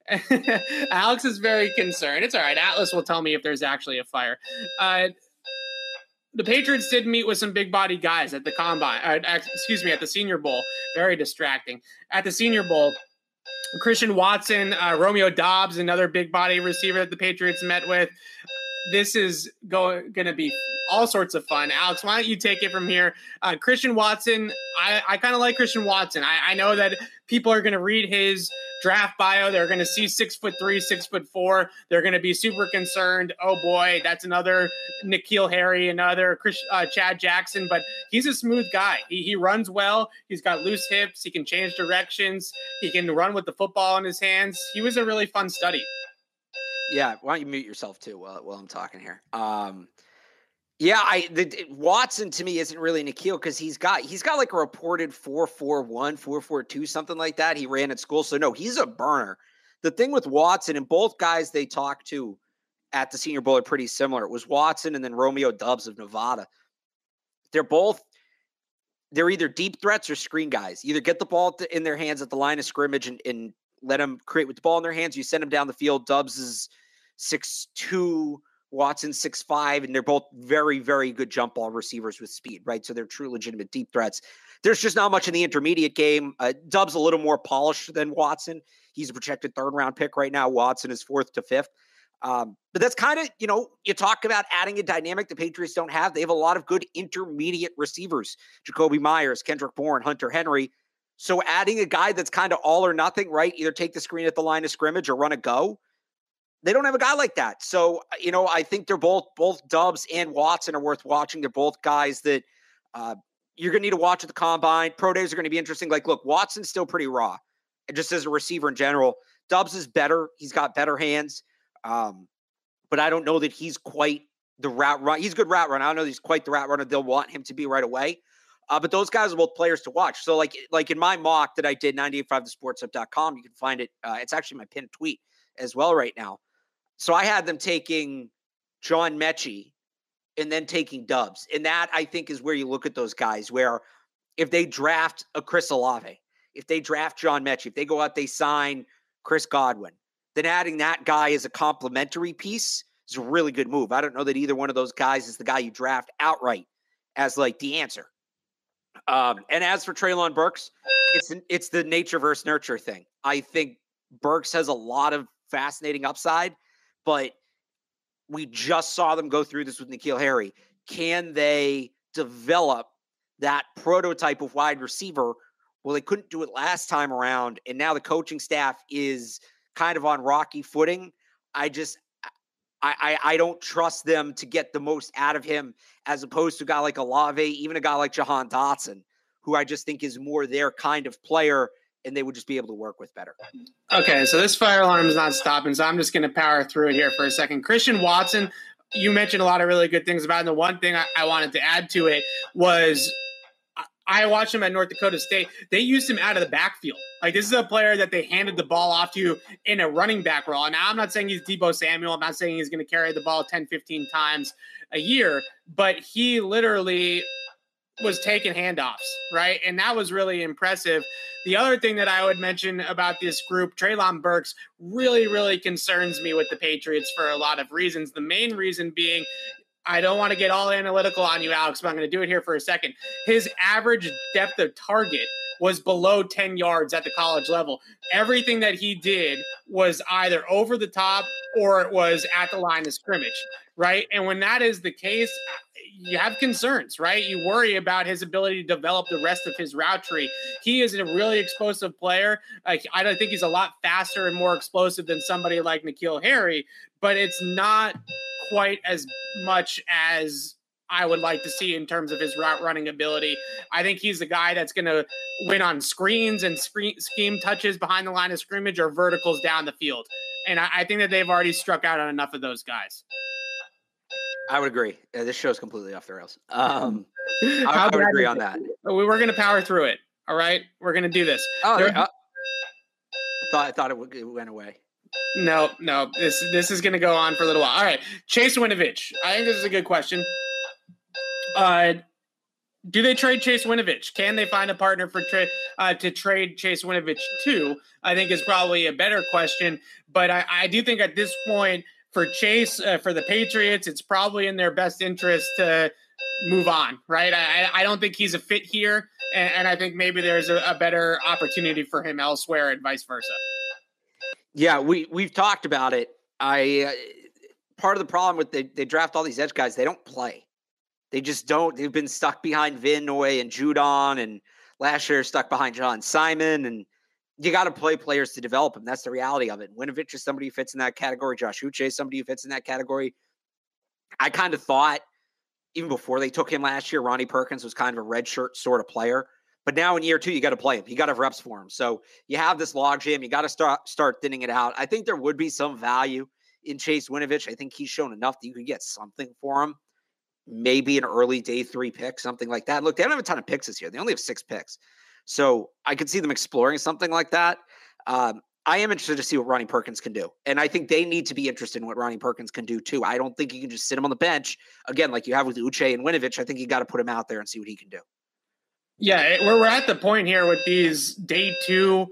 Alex is very concerned. It's all right. Atlas will tell me if there's actually a fire. Uh, the Patriots did meet with some big body guys at the combine. Uh, excuse me, at the Senior Bowl. Very distracting. At the Senior Bowl, Christian Watson, uh, Romeo Doubs, another big body receiver that the Patriots met with. This is going to be all sorts of fun. Alex, why don't you take it from here? Uh, Christian Watson, I, I kind of like Christian Watson. I, I know that people are going to read his draft bio. They're going to see six foot three, six foot four. They're going to be super concerned. Oh boy, that's another N'Keal Harry, another Chris, uh, Chad Jackson. But he's a smooth guy. He, he runs well. He's got loose hips. He can change directions. He can run with the football in his hands. He was a really fun study. Yeah, why don't you mute yourself too while, while I'm talking here? Um, yeah, I the, Watson to me isn't really N'Keal because he's got he's got like a reported 441, 442, something like that. He ran at school. So no, he's a burner. The thing with Watson and both guys they talked to at the senior bowl are pretty similar. It was Watson and then Romeo Doubs of Nevada. They're both they're either deep threats or screen guys. Either get the ball in their hands at the line of scrimmage and, and let them create with the ball in their hands. You send them down the field. Doubs is six two Watson six five, and they're both very, very good jump ball receivers with speed, right? So they're true legitimate deep threats. There's just not much in the intermediate game. Uh, Doubs a little more polished than Watson. He's a projected third round pick right now. Watson is fourth to fifth. Um, but that's kind of, you know, you talk about adding a dynamic the Patriots don't have. They have a lot of good intermediate receivers Jakobi Meyers, Kendrick Bourne, Hunter Henry. So adding a guy that's kind of all or nothing, right? Either take the screen at the line of scrimmage or run a go they don't have a guy like that. So, uh, you know, I think they're both both Doubs and Watson are worth watching. They're both guys that uh, you're going to need to watch at the combine. Pro days are going to be interesting. Like, look, Watson's still pretty raw, just as a receiver in general. Doubs is better. He's got better hands, um, but I don't know that he's quite the route run. He's a good route runner. I don't know he's quite the route runner they'll want him to be right away. Uh, but those guys are both players to watch. So, like, like in my mock that I did, 985thesportshub.com, you can find it. Uh, it's actually my pinned tweet as well right now. So I had them taking John Metchie and then taking Doubs, And that I think is where you look at those guys where if they draft a Chris Olave, if they draft John Metchie, if they go out, they sign Chris Godwin, then adding that guy as a complementary piece is a really good move. I don't know that either one of those guys is the guy you draft outright as like the answer. Um, and as for Treylon Burks, it's it's the nature versus nurture thing. I think Burks has a lot of fascinating upside but we just saw them go through this with N'Keal Harry. Can they develop that prototype of wide receiver? Well, they couldn't do it last time around, and now the coaching staff is kind of on rocky footing. I just I, I, I don't trust them to get the most out of him as opposed to a guy like Olave, even a guy like Jahan Dotson, who I just think is more their kind of player and they would just be able to work with better. Okay, so this fire alarm is not stopping, so I'm just going to power through it here for a second. Christian Watson, you mentioned a lot of really good things about him. The one thing I, I wanted to add to it was I watched him at North Dakota State. They used him out of the backfield. Like this is a player that they handed the ball off to in a running back role. Now I'm not saying he's Deebo Samuel. I'm not saying he's going to carry the ball 10, 15 times a year, but he literally was taking handoffs, right? And that was really impressive. The other thing that I would mention about this group, Treylon Burks, really, really concerns me with the Patriots for a lot of reasons. The main reason being, I don't want to get all analytical on you, Alex, but I'm going to do it here for a second. His average depth of target was below 10 yards at the college level. Everything that he did was either over the top or it was at the line of scrimmage. right? And when that is the case, you have concerns, right? You worry about his ability to develop the rest of his route tree. He is a really explosive player. Like I think he's a lot faster and more explosive than somebody like N'Keal Harry, but it's not quite as much as I would like to see in terms of his route running ability. I think he's the guy that's going to win on screens and screen, scheme touches behind the line of scrimmage or verticals down the field. And I, I think that they've already struck out on enough of those guys. I would agree. Uh, this show's completely off the rails. Um, I, I would agree on that. We were going to power through it. All right, we're going to do this. Oh, there, uh, I thought I thought it, it went away. No, no. This this is going to go on for a little while. All right, Chase Winovich. I think this is a good question. Uh, do they trade Chase Winovich? Can they find a partner for trade uh, to trade Chase Winovich to? I think is probably a better question. But I, I do think at this point for Chase, uh, for the Patriots, it's probably in their best interest to move on, right? I, I don't think he's a fit here, and, and I think maybe there's a, a, better opportunity for him elsewhere, and vice versa. Yeah, we we've talked about it. I uh, part of the problem with they they draft all these edge guys, they don't play. They just don't. They've been stuck behind Van Noy and Judon, and last year stuck behind John Simon, and you got to play players to develop them. That's the reality of it. Winovich is somebody who fits in that category. Josh Uche is somebody who fits in that category. I kind of thought, even before they took him last year, Ronnie Perkins was kind of a red shirt sort of player. But now in year two, you got to play him. You got to have reps for him. So you have this logjam. You got to start start thinning it out. I think there would be some value in Chase Winovich. I think he's shown enough that you could get something for him. Maybe an early day three pick, something like that. Look, they don't have a ton of picks this year. They only have six picks. So I could see them exploring something like that. Um, I am interested to see what Ronnie Perkins can do. And I think they need to be interested in what Ronnie Perkins can do too. I don't think you can just sit him on the bench again, like you have with Uche and Winovich. I think you got to put him out there and see what he can do. Yeah, we're, we're at the point here with these day two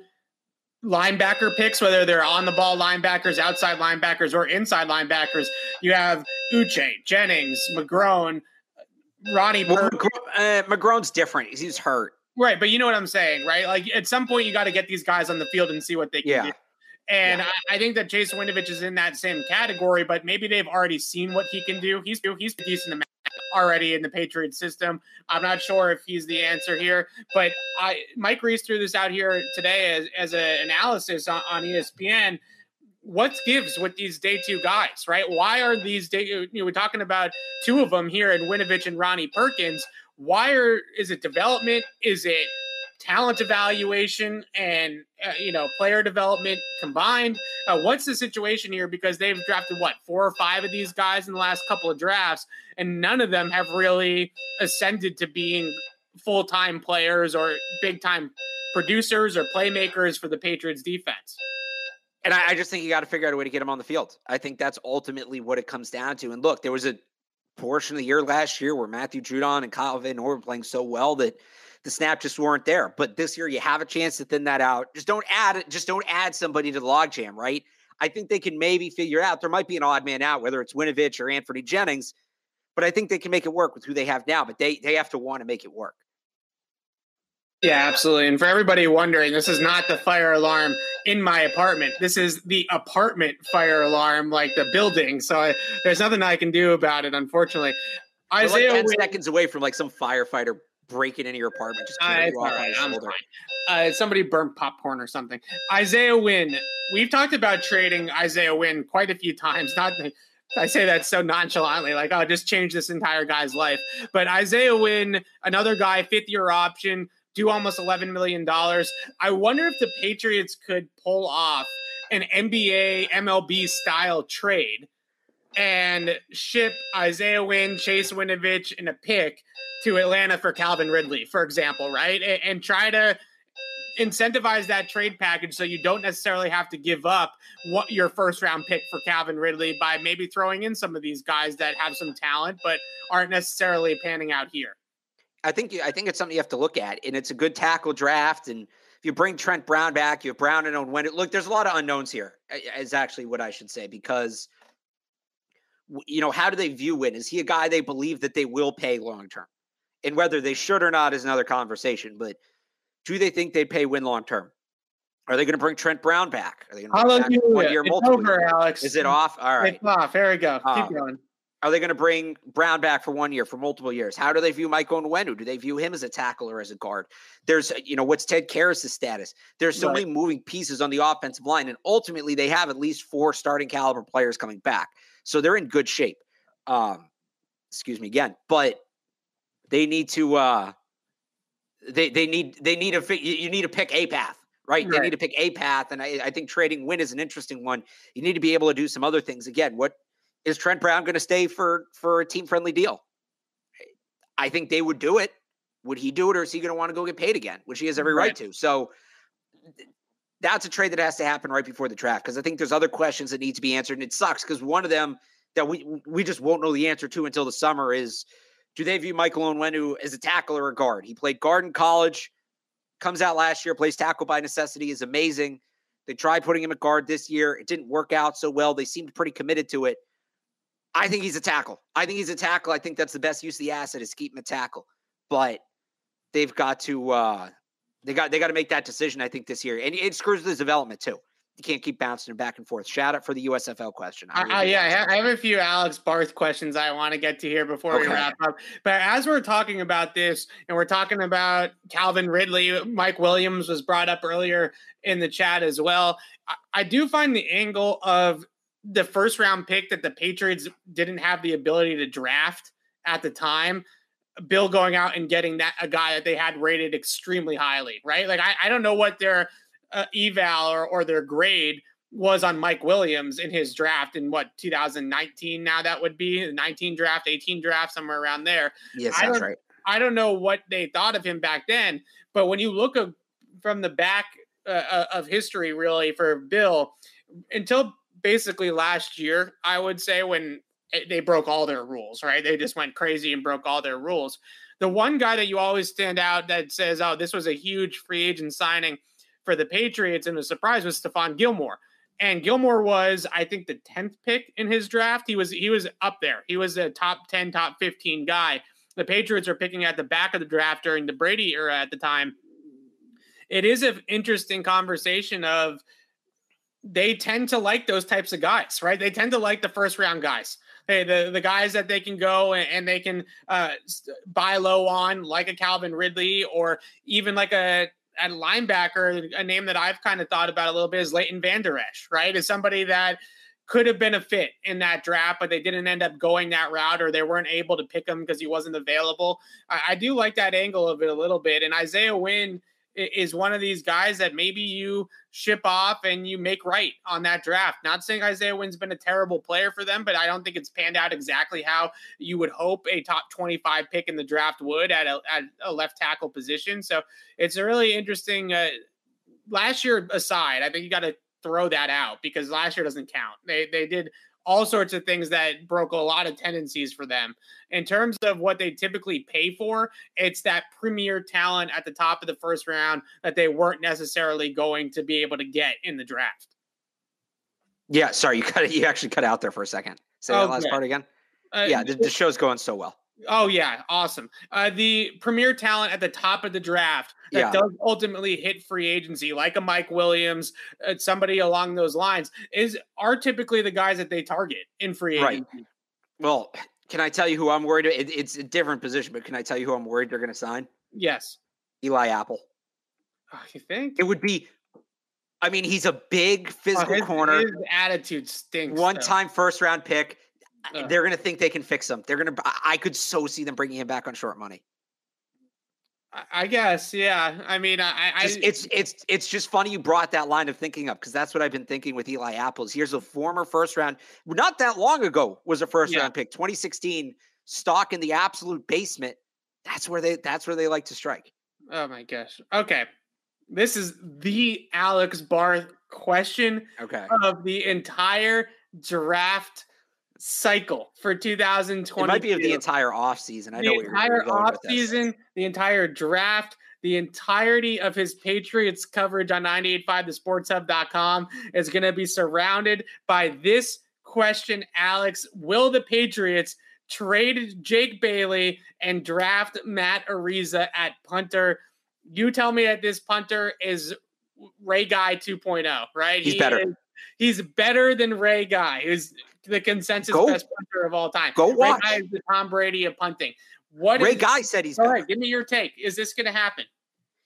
linebacker picks, whether they're on the ball linebackers, outside linebackers, or inside linebackers. You have Uche, Jennings, McGrone, Ronnie. Well, uh, McGrone's different. He's hurt. Right, but you know what I'm saying, right? Like at some point, you got to get these guys on the field and see what they can yeah. do. And yeah. I, I, think that Chase Winovich is in that same category, but maybe they've already seen what he can do. He's he's decent already in the Patriot system. I'm not sure if he's the answer here, but I Mike Reiss threw this out here today as, as an analysis on, on ESPN what gives with these day two guys, right? Why are these day? You know, we're talking about two of them here and Winovich and Ronnie Perkins why are is it development is it talent evaluation and uh, you know player development combined uh, what's the situation here because they've drafted what four or five of these guys in the last couple of drafts and none of them have really ascended to being full-time players or big-time producers or playmakers for the patriots defense and I, I just think you got to figure out a way to get them on the field. I think that's ultimately what it comes down to. And look, there was a portion of the year last year where Matthew Judon and Kyle Van were playing so well that the snap just weren't there. But this year you have a chance to thin that out. Just don't add it. Just don't add somebody to the logjam, right? I think they can maybe figure out there might be an odd man out, whether it's Winovich or Anthony Jennings, but I think they can make it work with who they have now. But they they have to want to make it work. Yeah, absolutely. And for everybody wondering, this is not the fire alarm in my apartment. This is the apartment fire alarm, like the building. So I, there's nothing I can do about it, unfortunately. We're Isaiah like 10 Wynn, seconds away from like some firefighter breaking into your apartment. Just uh, you right. on shoulder. Uh, somebody burnt popcorn or something. Isaiah Wynn. We've talked about trading Isaiah Wynn quite a few times. Not I say that so nonchalantly, like, oh, just change this entire guy's life. But Isaiah Wynn, another guy, fifth year option, do almost $11 million. I wonder if the Patriots could pull off an NBA, MLB style trade and ship Isaiah Wynn, Chase Winovich, and a pick to Atlanta for Calvin Ridley, for example, right? And, and, try to incentivize that trade package so you don't necessarily have to give up what your first round pick for Calvin Ridley by maybe throwing in some of these guys that have some talent but aren't necessarily panning out here. I think I think it's something you have to look at, and it's a good tackle draft. And if you bring Trent Brown back, you have Brown and when look, there's a lot of unknowns here. Is actually what I should say because you know how do they view Wynn? Is he a guy they believe that they will pay long term, and whether they should or not is another conversation. But do they think they pay Wynn long term? Are they going to bring Trent Brown back? Are they going to bring back one year it's? Over, Alex. Is it off? All right, it's off. There we go. Keep um, going. Are they going to bring Brown back for one year, for multiple years? How do they view Mike Onwenu? Do they view him as a tackle or as a guard? There's, you know, what's Ted Karras' status? There's so right. many moving pieces on the offensive line, and ultimately they have at least four starting caliber players coming back, so they're in good shape. Um, excuse me again, but they need to. uh They they need they need a you need to pick a path right? right? They need to pick a path, and I, I, think trading Wynn is an interesting one. You need to be able to do some other things. Again, what is Trent Brown going to stay for for a team friendly deal? I think they would do it. Would he do it, or is he going to want to go get paid again, which he has every right, right to? So that's a trade that has to happen right before the draft because I think there's other questions that need to be answered, and it sucks because one of them that we we just won't know the answer to until the summer is: Do they view Michael Onwenu as a tackle or a guard? He played guard in college, comes out last year, plays tackle by necessity, is amazing. They tried putting him at guard this year; it didn't work out so well. They seemed pretty committed to it. I think he's a tackle. I think he's a tackle. I think that's the best use of the asset is keep him a tackle. But they've got to uh they got they got to make that decision, I think, this year. And it screws his development too. You can't keep bouncing back and forth. Shout out for the USFL question. I really uh, yeah, I have a few Alex Barth questions I want to get to here before okay. we wrap up. But as we're talking about this, and we're talking about Calvin Ridley, Mike Williams was brought up earlier in the chat as well. I, I do find the angle of the first round pick that the Patriots didn't have the ability to draft at the time. Bill going out and getting that a guy that they had rated extremely highly, right? Like I, I don't know what their uh, eval or, or their grade was on Mike Williams in his draft in what 2019 now that would be 19 draft 18 draft somewhere around there. Yes, that's right. I don't know what they thought of him back then, but when you look of, from the back uh, uh of history really for Bill until basically last year, I would say, when they broke all their rules, right? They just went crazy and broke all their rules. The one guy that you always stand out that says, oh, this was a huge free agent signing for the Patriots and the surprise was Stephon Gilmore. And Gilmore was, I think, the 10th pick in his draft. He was he was up there. He was a top 10, top 15 guy. The Patriots are picking at the back of the draft during the Brady era at the time. It is an interesting conversation of they tend to like those types of guys, right? They tend to like the first round guys. Hey, the, the guys that they can go and, and they can uh, buy low on, like a Calvin Ridley, or even like a at linebacker, a name that I've kind of thought about a little bit is Leighton Vander Esch, right? Is somebody that could have been a fit in that draft, but they didn't end up going that route or they weren't able to pick him because he wasn't available. I, I, do like that angle of it a little bit. And Isaiah Wynn is one of these guys that maybe you ship off and you make right on that draft. Not saying Isaiah Wynn's been a terrible player for them, but I don't think it's panned out exactly how you would hope a top 25 pick in the draft would at a, at a left tackle position. So it's a really interesting. Uh, last year aside, I think you got to throw that out because last year doesn't count. They they did all sorts of things that broke a lot of tendencies for them. In terms of what they typically pay for, it's that premier talent at the top of the first round that they weren't necessarily going to be able to get in the draft. Yeah, sorry, you cut it. You actually cut out there for a second. Say that last part again. Uh, yeah, the, the show's going so well. Oh yeah, awesome. Uh, the premier talent at the top of the draft that yeah. does ultimately hit free agency, like a Mike Williams, uh, somebody along those lines, is are typically the guys that they target in free agency. Right. Well, can I tell you who I'm worried? It, it's a different position, but can I tell you who I'm worried they're going to sign? Yes, Eli Apple. Oh, you think it would be? I mean, he's a big physical oh, his, corner. His attitude stinks. One time first round pick uh, they're going to think they can fix him. They're going to. I could so see them bringing him back on short money. I guess, yeah. I mean, I, just, it's it's it's just funny you brought that line of thinking up because that's what I've been thinking with Eli Apples. Here's a former first round, not that long ago was a first yeah. round pick, 2016, stock in the absolute basement. That's where they that's where they like to strike. Oh my gosh. Okay, this is the Alex Barth question okay. of the entire draft cycle for 2020. It might be of the entire off season. I the know the entire off season, the entire draft, the entirety of his Patriots coverage on 98.5 thesportshub.com is going to be surrounded by this question, Alex. Will the Patriots trade Jake Bailey and draft Matt Araiza at punter? You tell me that this punter is Ray Guy 2.0, right? He's he better. Is, he's better than Ray Guy, who's the consensus Go. best punter of all time. Go watch. Guy is the Tom Brady of punting. What Ray Guy said he's all right. Give me your take. Is this going to happen?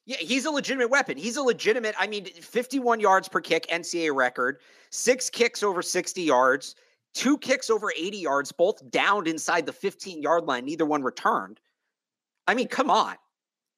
Yeah, he's a legitimate weapon. He's a legitimate. I mean, 51 yards per kick, NCAA record. Six kicks over 60 yards. Two kicks over 80 yards, both downed inside the 15 yard line. Neither one returned. I mean, come on.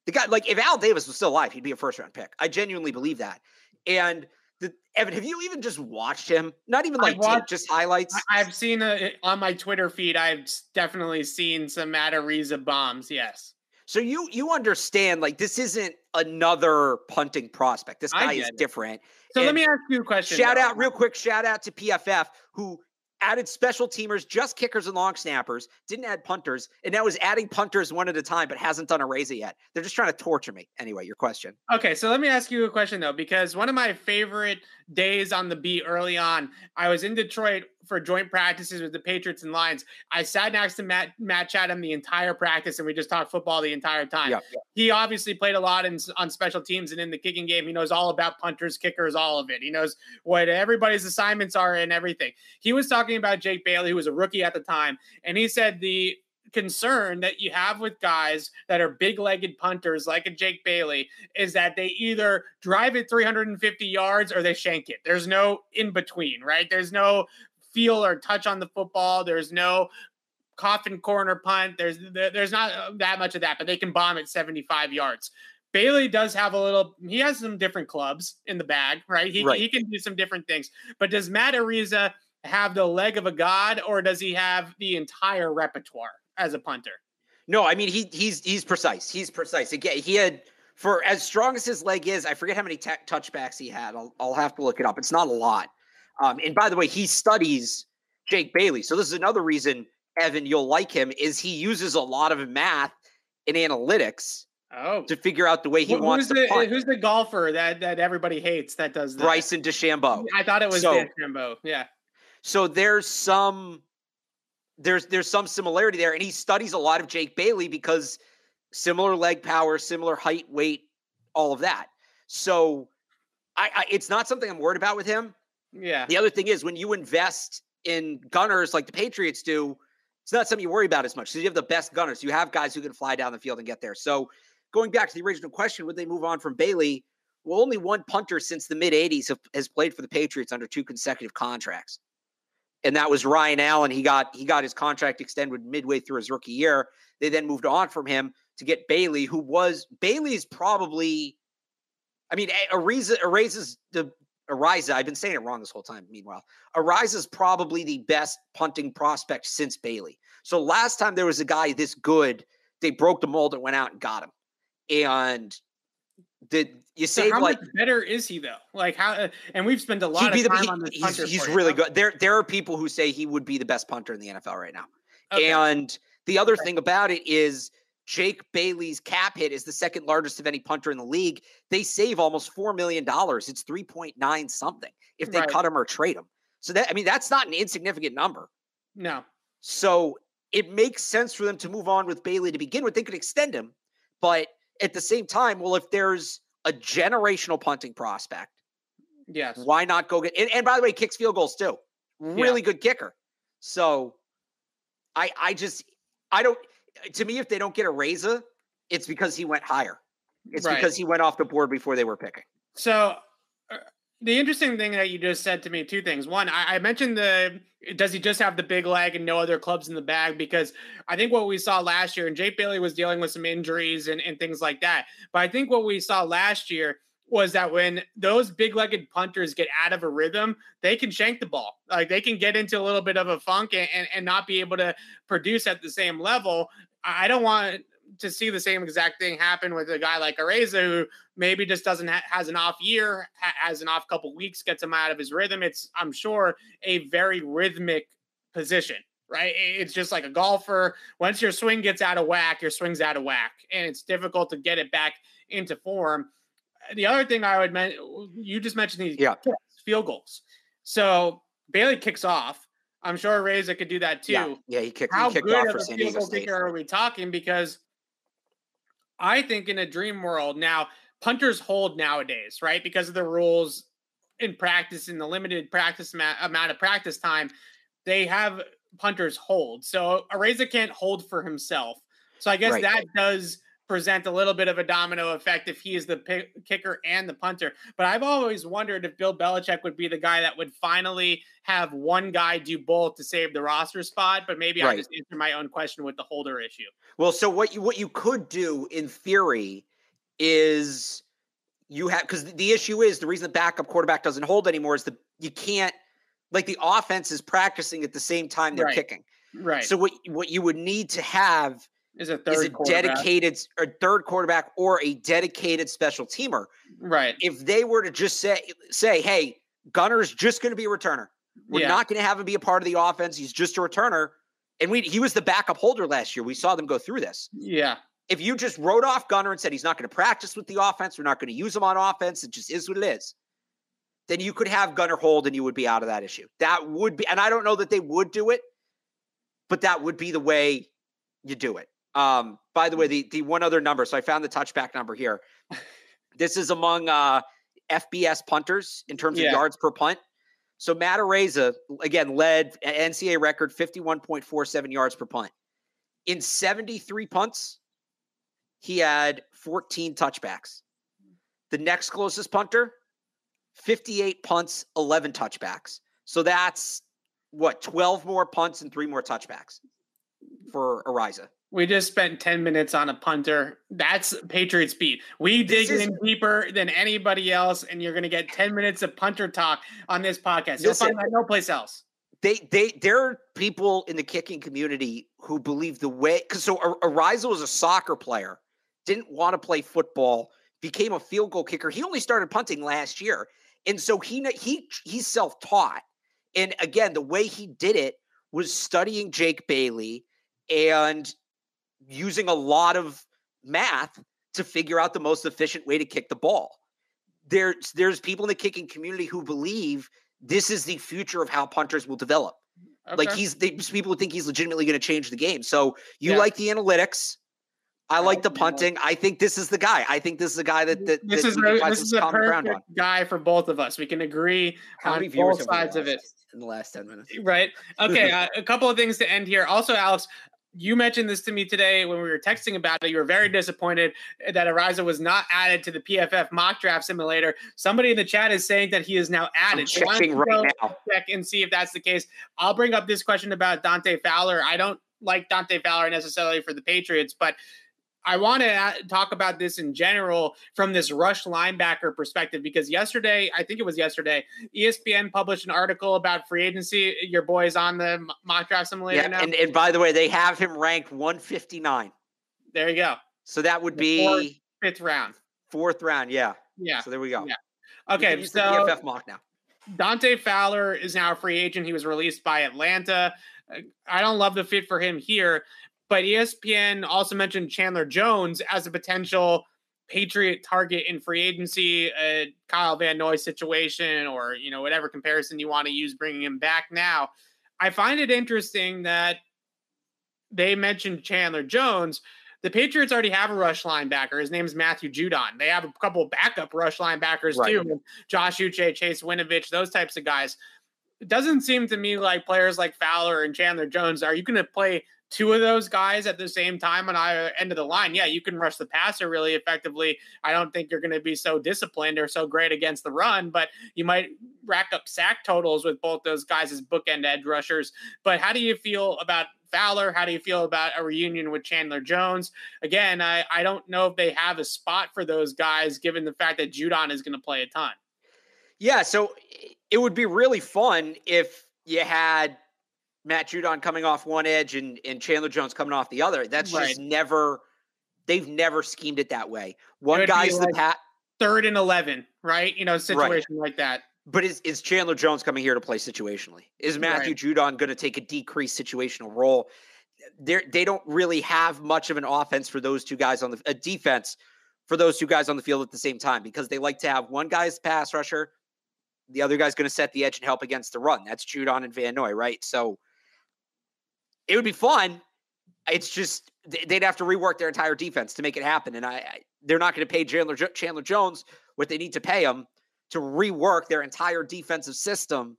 The guy, like, if Al Davis was still alive, he'd be a first round pick. I genuinely believe that. And the, Evan, have you even just watched him? Not even like watched, tape, just highlights. I've seen uh, a, on my Twitter feed. I've definitely seen some Matt Araiza bombs. Yes. So you you understand like this isn't another punting prospect. This guy is different. So and let me ask you a question. Shout though. out real quick. Shout out to PFF who added special teamers, just kickers and long snappers, didn't add punters, and now is adding punters one at a time, but hasn't done Araiza yet. They're just trying to torture me. Anyway, your question. Okay, so let me ask you a question though, because one of my favorite days on the beat early on, I was in Detroit for joint practices with the Patriots and Lions. I sat next to Matt Matt Chatham the entire practice, and we just talked football the entire time. Yeah. He obviously played a lot in, on special teams and in the kicking game. He knows all about punters, kickers, all of it. He knows what everybody's assignments are and everything. He was talking about Jake Bailey, who was a rookie at the time, and he said the concern that you have with guys that are big legged punters like a Jake Bailey is that they either drive it 350 yards or they shank it. There's no in between, right? There's no feel or touch on the football. There's no coffin corner punt. There's there's not uh, that much of that, but they can bomb at 75 yards. Bailey does have a little. He has some different clubs in the bag, right? He right. he can do some different things. But does Matt Araiza have the leg of a god, or does he have the entire repertoire as a punter? No, I mean he he's he's precise. He's precise. Again, he had for as strong as his leg is. I forget how many t- touchbacks he had. I'll I'll have to look it up. It's not a lot. Um, and by the way, he studies Jake Bailey. So this is another reason, Evan, you'll like him, is he uses a lot of math and analytics oh. to figure out the way he wants the, to punt. Who's the golfer that, that everybody hates that does that? Bryson DeChambeau. I thought it was so, DeChambeau. Yeah. So there's some there's there's some similarity there, and he studies a lot of Jake Bailey because similar leg power, similar height, weight, all of that. So I, I it's not something I'm worried about with him. Yeah. The other thing is when you invest in gunners like the Patriots do, it's not something you worry about as much. So you have the best gunners. You have guys who can fly down the field and get there. So going back to the original question, would they move on from Bailey? Well, only one punter since the mid 80s has played for the Patriots under two consecutive contracts. And that was Ryan Allen. He got he got his contract extended midway through his rookie year. They then moved on from him to get Bailey, who was Bailey's probably I mean, Araiza, Araiza's the Araiza, I've been saying it wrong this whole time. Meanwhile, Araiza is probably the best punting prospect since Bailey. So last time there was a guy this good, they broke the mold and went out and got him. And did you say so how like much better is he though? Like how? Uh, and we've spent a lot of time the, on this. He's, he's really good. There, there are people who say he would be the best punter in the NFL right now. Okay. And the other okay. thing about it is Jake Bailey's cap hit is the second largest of any punter in the league. They save almost $4 million. It's 3.9 something if they right. cut him or trade him. So that, I mean, that's not an insignificant number. No. So it makes sense for them to move on with Bailey to begin with. They could extend him, but at the same time, well, if there's a generational punting prospect, yes, why not go get? And, and by the way, kicks field goals too. Really yeah. good kicker. So I, I just, I don't to me, if they don't get Araiza, it's because he went higher. It's right. because he went off the board before they were picking. So uh, the interesting thing that you just said to me, two things. One, I, I, mentioned the does he just have the big leg and no other clubs in the bag? Because I think what we saw last year, and Jake Bailey was dealing with some injuries and, and things like that. But I think what we saw last year was that when those big-legged punters get out of a rhythm, they can shank the ball. Like they can get into a little bit of a funk and, and, and not be able to produce at the same level. I don't want to see the same exact thing happen with a guy like Araiza who maybe just doesn't ha- has an off year, ha- has an off couple weeks, gets him out of his rhythm. It's I'm sure a very rhythmic position, right? It's just like a golfer. Once your swing gets out of whack, your swing's out of whack, and it's difficult to get it back into form the other thing I would mention, you just mentioned these yeah. kicks, field goals. So Bailey kicks off. I'm sure Reza could do that too. Yeah, yeah he kicked. How he kicked good off of for San goal kicker are we talking? Because I think in a dream world now, punters hold nowadays, right? Because of the rules in practice, in the limited practice amount of practice time, they have punters hold. So Araiza can't hold for himself. So I guess right. that does present a little bit of a domino effect if he is the pick, kicker and the punter. But I've always wondered if Bill Belichick would be the guy that would finally have one guy do both to save the roster spot. But maybe right. I just answer my own question with the holder issue. Well, so what you what you could do in theory is you have because the issue is the reason the backup quarterback doesn't hold anymore is the you can't like the offense is practicing at the same time they're right. kicking. Right. So what what you would need to have is a third is a dedicated a third quarterback or a dedicated special teamer. Right. If they were to just say say, hey, Gunner's just going to be a returner. We're yeah. not going to have him be a part of the offense. He's just a returner. And we he was the backup holder last year. We saw them go through this. Yeah. If you just wrote off Gunner and said he's not going to practice with the offense, we're not going to use him on offense, it just is what it is. Then you could have Gunner hold and you would be out of that issue. That would be, and I don't know that they would do it, but that would be the way you do it. Um, by the way, the the one other number. So I found the touchback number here. this is among uh, FBS punters in terms yeah. of yards per punt. So Matt Araiza again led NCAA record 51.47 yards per punt. In 73 punts, he had 14 touchbacks. The next closest punter, 58 punts, 11 touchbacks. So that's what 12 more punts and three more touchbacks for Araiza. We just spent 10 minutes on a punter. That's Patriots beat. We dig is, in deeper than anybody else, and you're going to get 10 minutes of punter talk on this podcast. You'll listen, find that no place else. They, they, there are people in the kicking community who believe the way, because so Araiza was a soccer player, didn't want to play football, became a field goal kicker. He only started punting last year. And so he, he, he's self taught. And again, the way he did it was studying Jake Bailey and using a lot of math to figure out the most efficient way to kick the ball. There's there's people in the kicking community who believe this is the future of how punters will develop. Okay. Like he's they, people think he's legitimately going to change the game. So you yeah. like the analytics. I like the punting. I think this is the guy. I think this is the guy that, that this that is a, this is a perfect guy for both of us. We can agree How on both sides of it in the last ten minutes. Right. Okay. uh, a couple of things to end here. Also, Alex, you mentioned this to me today when we were texting about it. You were very disappointed that Araiza was not added to the PFF mock draft simulator. Somebody in the chat is saying that he is now added. I'm checking right now. Check and see if that's the case. I'll bring up this question about Dante Fowler. I don't like Dante Fowler necessarily for the Patriots, but I want to talk about this in general from this rush linebacker perspective because yesterday, I think it was yesterday, ESPN published an article about free agency. Your boys on the mock draft simulator yeah, now. And, and by the way, they have him ranked 159. There you go. So that would be fourth, fifth round. Fourth round, yeah. Yeah. So there we go. Yeah. Okay, so PFF mock now. Dante Fowler is now a free agent. He was released by Atlanta. I don't love the fit for him here, but ESPN also mentioned Chandler Jones as a potential Patriot target in free agency, a Kyle Van Noy situation, or you know whatever comparison you want to use, bringing him back now. I find it interesting that they mentioned Chandler Jones. The Patriots already have a rush linebacker. His name's Matthew Judon. They have a couple backup rush linebackers right. too, Josh Uche, Chase Winovich, those types of guys. It doesn't seem to me like players like Fowler and Chandler Jones are you going to play two of those guys at the same time on either end of the line, yeah, you can rush the passer really effectively. I don't think you're going to be so disciplined or so great against the run, but you might rack up sack totals with both those guys as bookend edge rushers. But how do you feel about Fowler? How do you feel about a reunion with Chandler Jones? Again, I, I don't know if they have a spot for those guys given the fact that Judon is going to play a ton. Yeah, so it would be really fun if you had Matt Judon coming off one edge and, and Chandler Jones coming off the other. That's right. just never they've never schemed it that way. One guy's the pat third and eleven, right? You know, situation right. like that. But is, is Chandler Jones coming here to play situationally? Is Matthew right. Judon going to take a decreased situational role? They they don't really have much of an offense for those two guys on the a defense for those two guys on the field at the same time because they like to have one guy's pass rusher, the other guy's going to set the edge and help against the run. That's Judon and Van Noy, right? So it would be fun. It's just they'd have to rework their entire defense to make it happen, and I, I they're not going to pay Chandler Chandler Jones what they need to pay him to rework their entire defensive system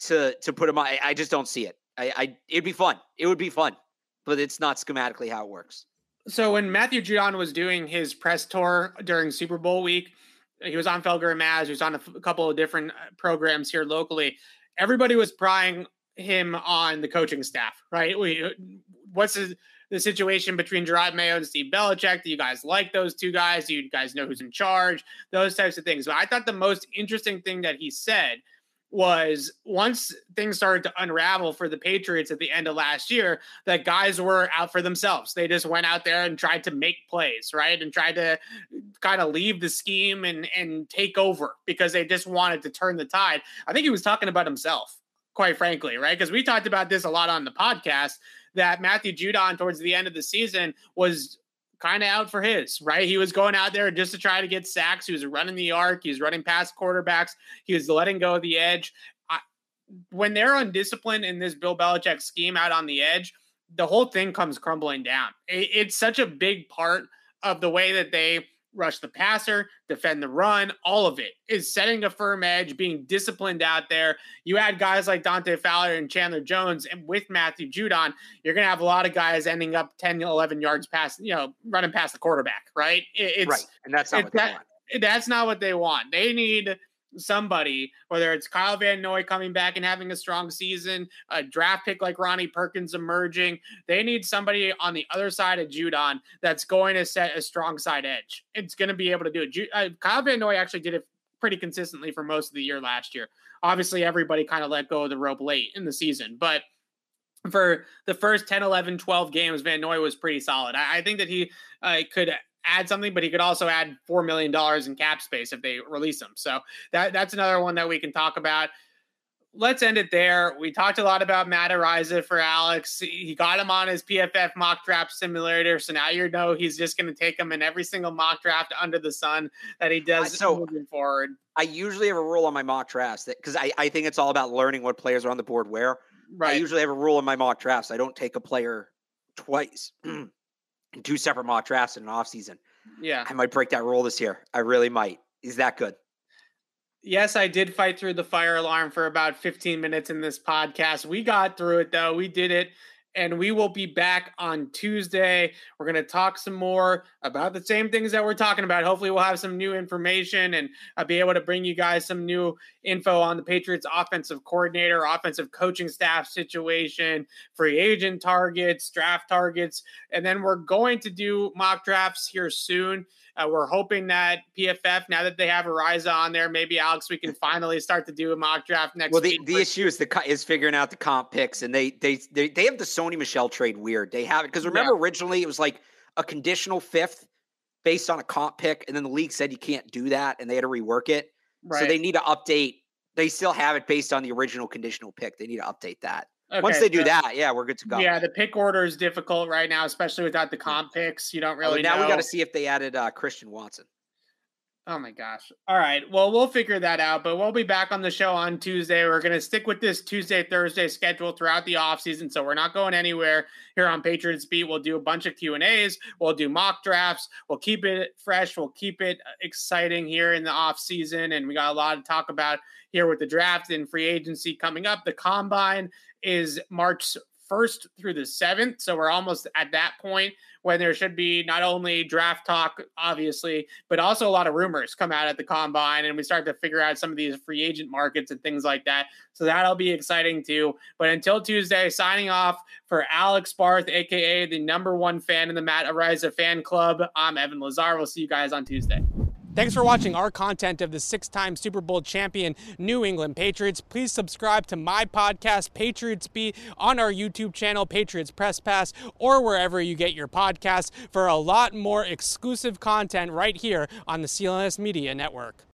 to to put him on. I, I just don't see it. I, I it'd be fun. It would be fun, but it's not schematically how it works. So when Matthew Judon was doing his press tour during Super Bowl week, he was on Felger and Mazz. He was on a, f- a couple of different uh, programs here locally. Everybody was prying him on the coaching staff, right? We, uh, what's the, the situation between Jerod Mayo and Steve Belichick? Do you guys like those two guys? Do you guys know who's in charge? Those types of things. But I thought the most interesting thing that he said – was once things started to unravel for the Patriots at the end of last year, that guys were out for themselves. They just went out there and tried to make plays, right? And tried to kind of leave the scheme and and take over because they just wanted to turn the tide. I think he was talking about himself, quite frankly, right? Because we talked about this a lot on the podcast that Matthew Judon towards the end of the season was kind of out for his, right? He was going out there just to try to get sacks. He was running the arc. He was running past quarterbacks. He was letting go of the edge. I, when they're undisciplined in this Bill Belichick scheme out on the edge, the whole thing comes crumbling down. It, it's such a big part of the way that they rush the passer, defend the run, all of it is setting a firm edge, being disciplined out there. You add guys like Dante Fowler and Chandler Jones, and with Matthew Judon, you're going to have a lot of guys ending up 10, 11 yards past, you know, running past the quarterback, right? It's, right. And that's not what that, they want. That's not what they want. They need somebody, whether it's Kyle Van Noy coming back and having a strong season, a draft pick like Ronnie Perkins emerging. They need somebody on the other side of Judon that's going to set a strong side edge. It's going to be able to do it. Uh, Kyle Van Noy actually did it pretty consistently for most of the year last year. Obviously, everybody kind of let go of the rope late in the season, but for the first 10, 11, 12 games, Van Noy was pretty solid. I, I think that he uh, could add something, but he could also add four million dollars in cap space if they release him. So that that's another one that we can talk about. Let's end it there. We talked a lot about Matt Araiza for Alex. He got him on his PFF mock draft simulator, so now you know he's just going to take him in every single mock draft under the sun that he does so, moving forward. I usually have a rule on my mock drafts that because I, I think it's all about learning what players are on the board where. Right. I usually have a rule in my mock drafts. I don't take a player twice. two separate mock drafts in an offseason. Yeah. I might break that rule this year. I really might. Is that good? Yes, I did fight through the fire alarm for about 15 minutes in this podcast. We got through it though. We did it and we will be back on Tuesday. We're going to talk some more about the same things that we're talking about. Hopefully, we'll have some new information and I'll be able to bring you guys some new info on the Patriots offensive coordinator, offensive coaching staff situation, free agent targets, draft targets. And then we're going to do mock drafts here soon. Uh, we're hoping that PFF, now that they have Araiza on there, maybe Alex, we can finally start to do a mock draft next. Week. Well, the, the issue is the is figuring out the comp picks, and they they they, they have the Sony Michel trade weird. They have it because remember yeah. originally it was like a conditional fifth based on a comp pick, and then the league said you can't do that, and they had to rework it. Right. So they need to update. They still have it based on the original conditional pick. They need to update that. Okay, Once they do so, that, yeah, we're good to go. Yeah, the pick order is difficult right now, especially without the comp picks. You don't oh, really. Oh, now know. we got to see if they added uh, Christian Watson. Oh my gosh. All right. Well, we'll figure that out, but we'll be back on the show on Tuesday. We're going to stick with this Tuesday, Thursday schedule throughout the offseason. So we're not going anywhere here on Patriots Beat. We'll do a bunch of Q&As. We'll do mock drafts. We'll keep it fresh. We'll keep it exciting here in the offseason. And we got a lot to talk about here with the draft and free agency coming up. The combine is March 1st through the 7th. So we're almost at that point when there should be not only draft talk, obviously, but also a lot of rumors come out at the combine and we start to figure out some of these free agent markets and things like that. So that'll be exciting too. But until Tuesday, signing off for Alex Barth, aka the number one fan in the Matt Araiza fan club. I'm Evan Lazar. We'll see you guys on Tuesday. Thanks for watching our content of the six time Super Bowl champion New England Patriots. Please subscribe to my podcast, Patriots Beat, on our YouTube channel, Patriots Press Pass, or wherever you get your podcasts for a lot more exclusive content right here on the CLNS Media Network.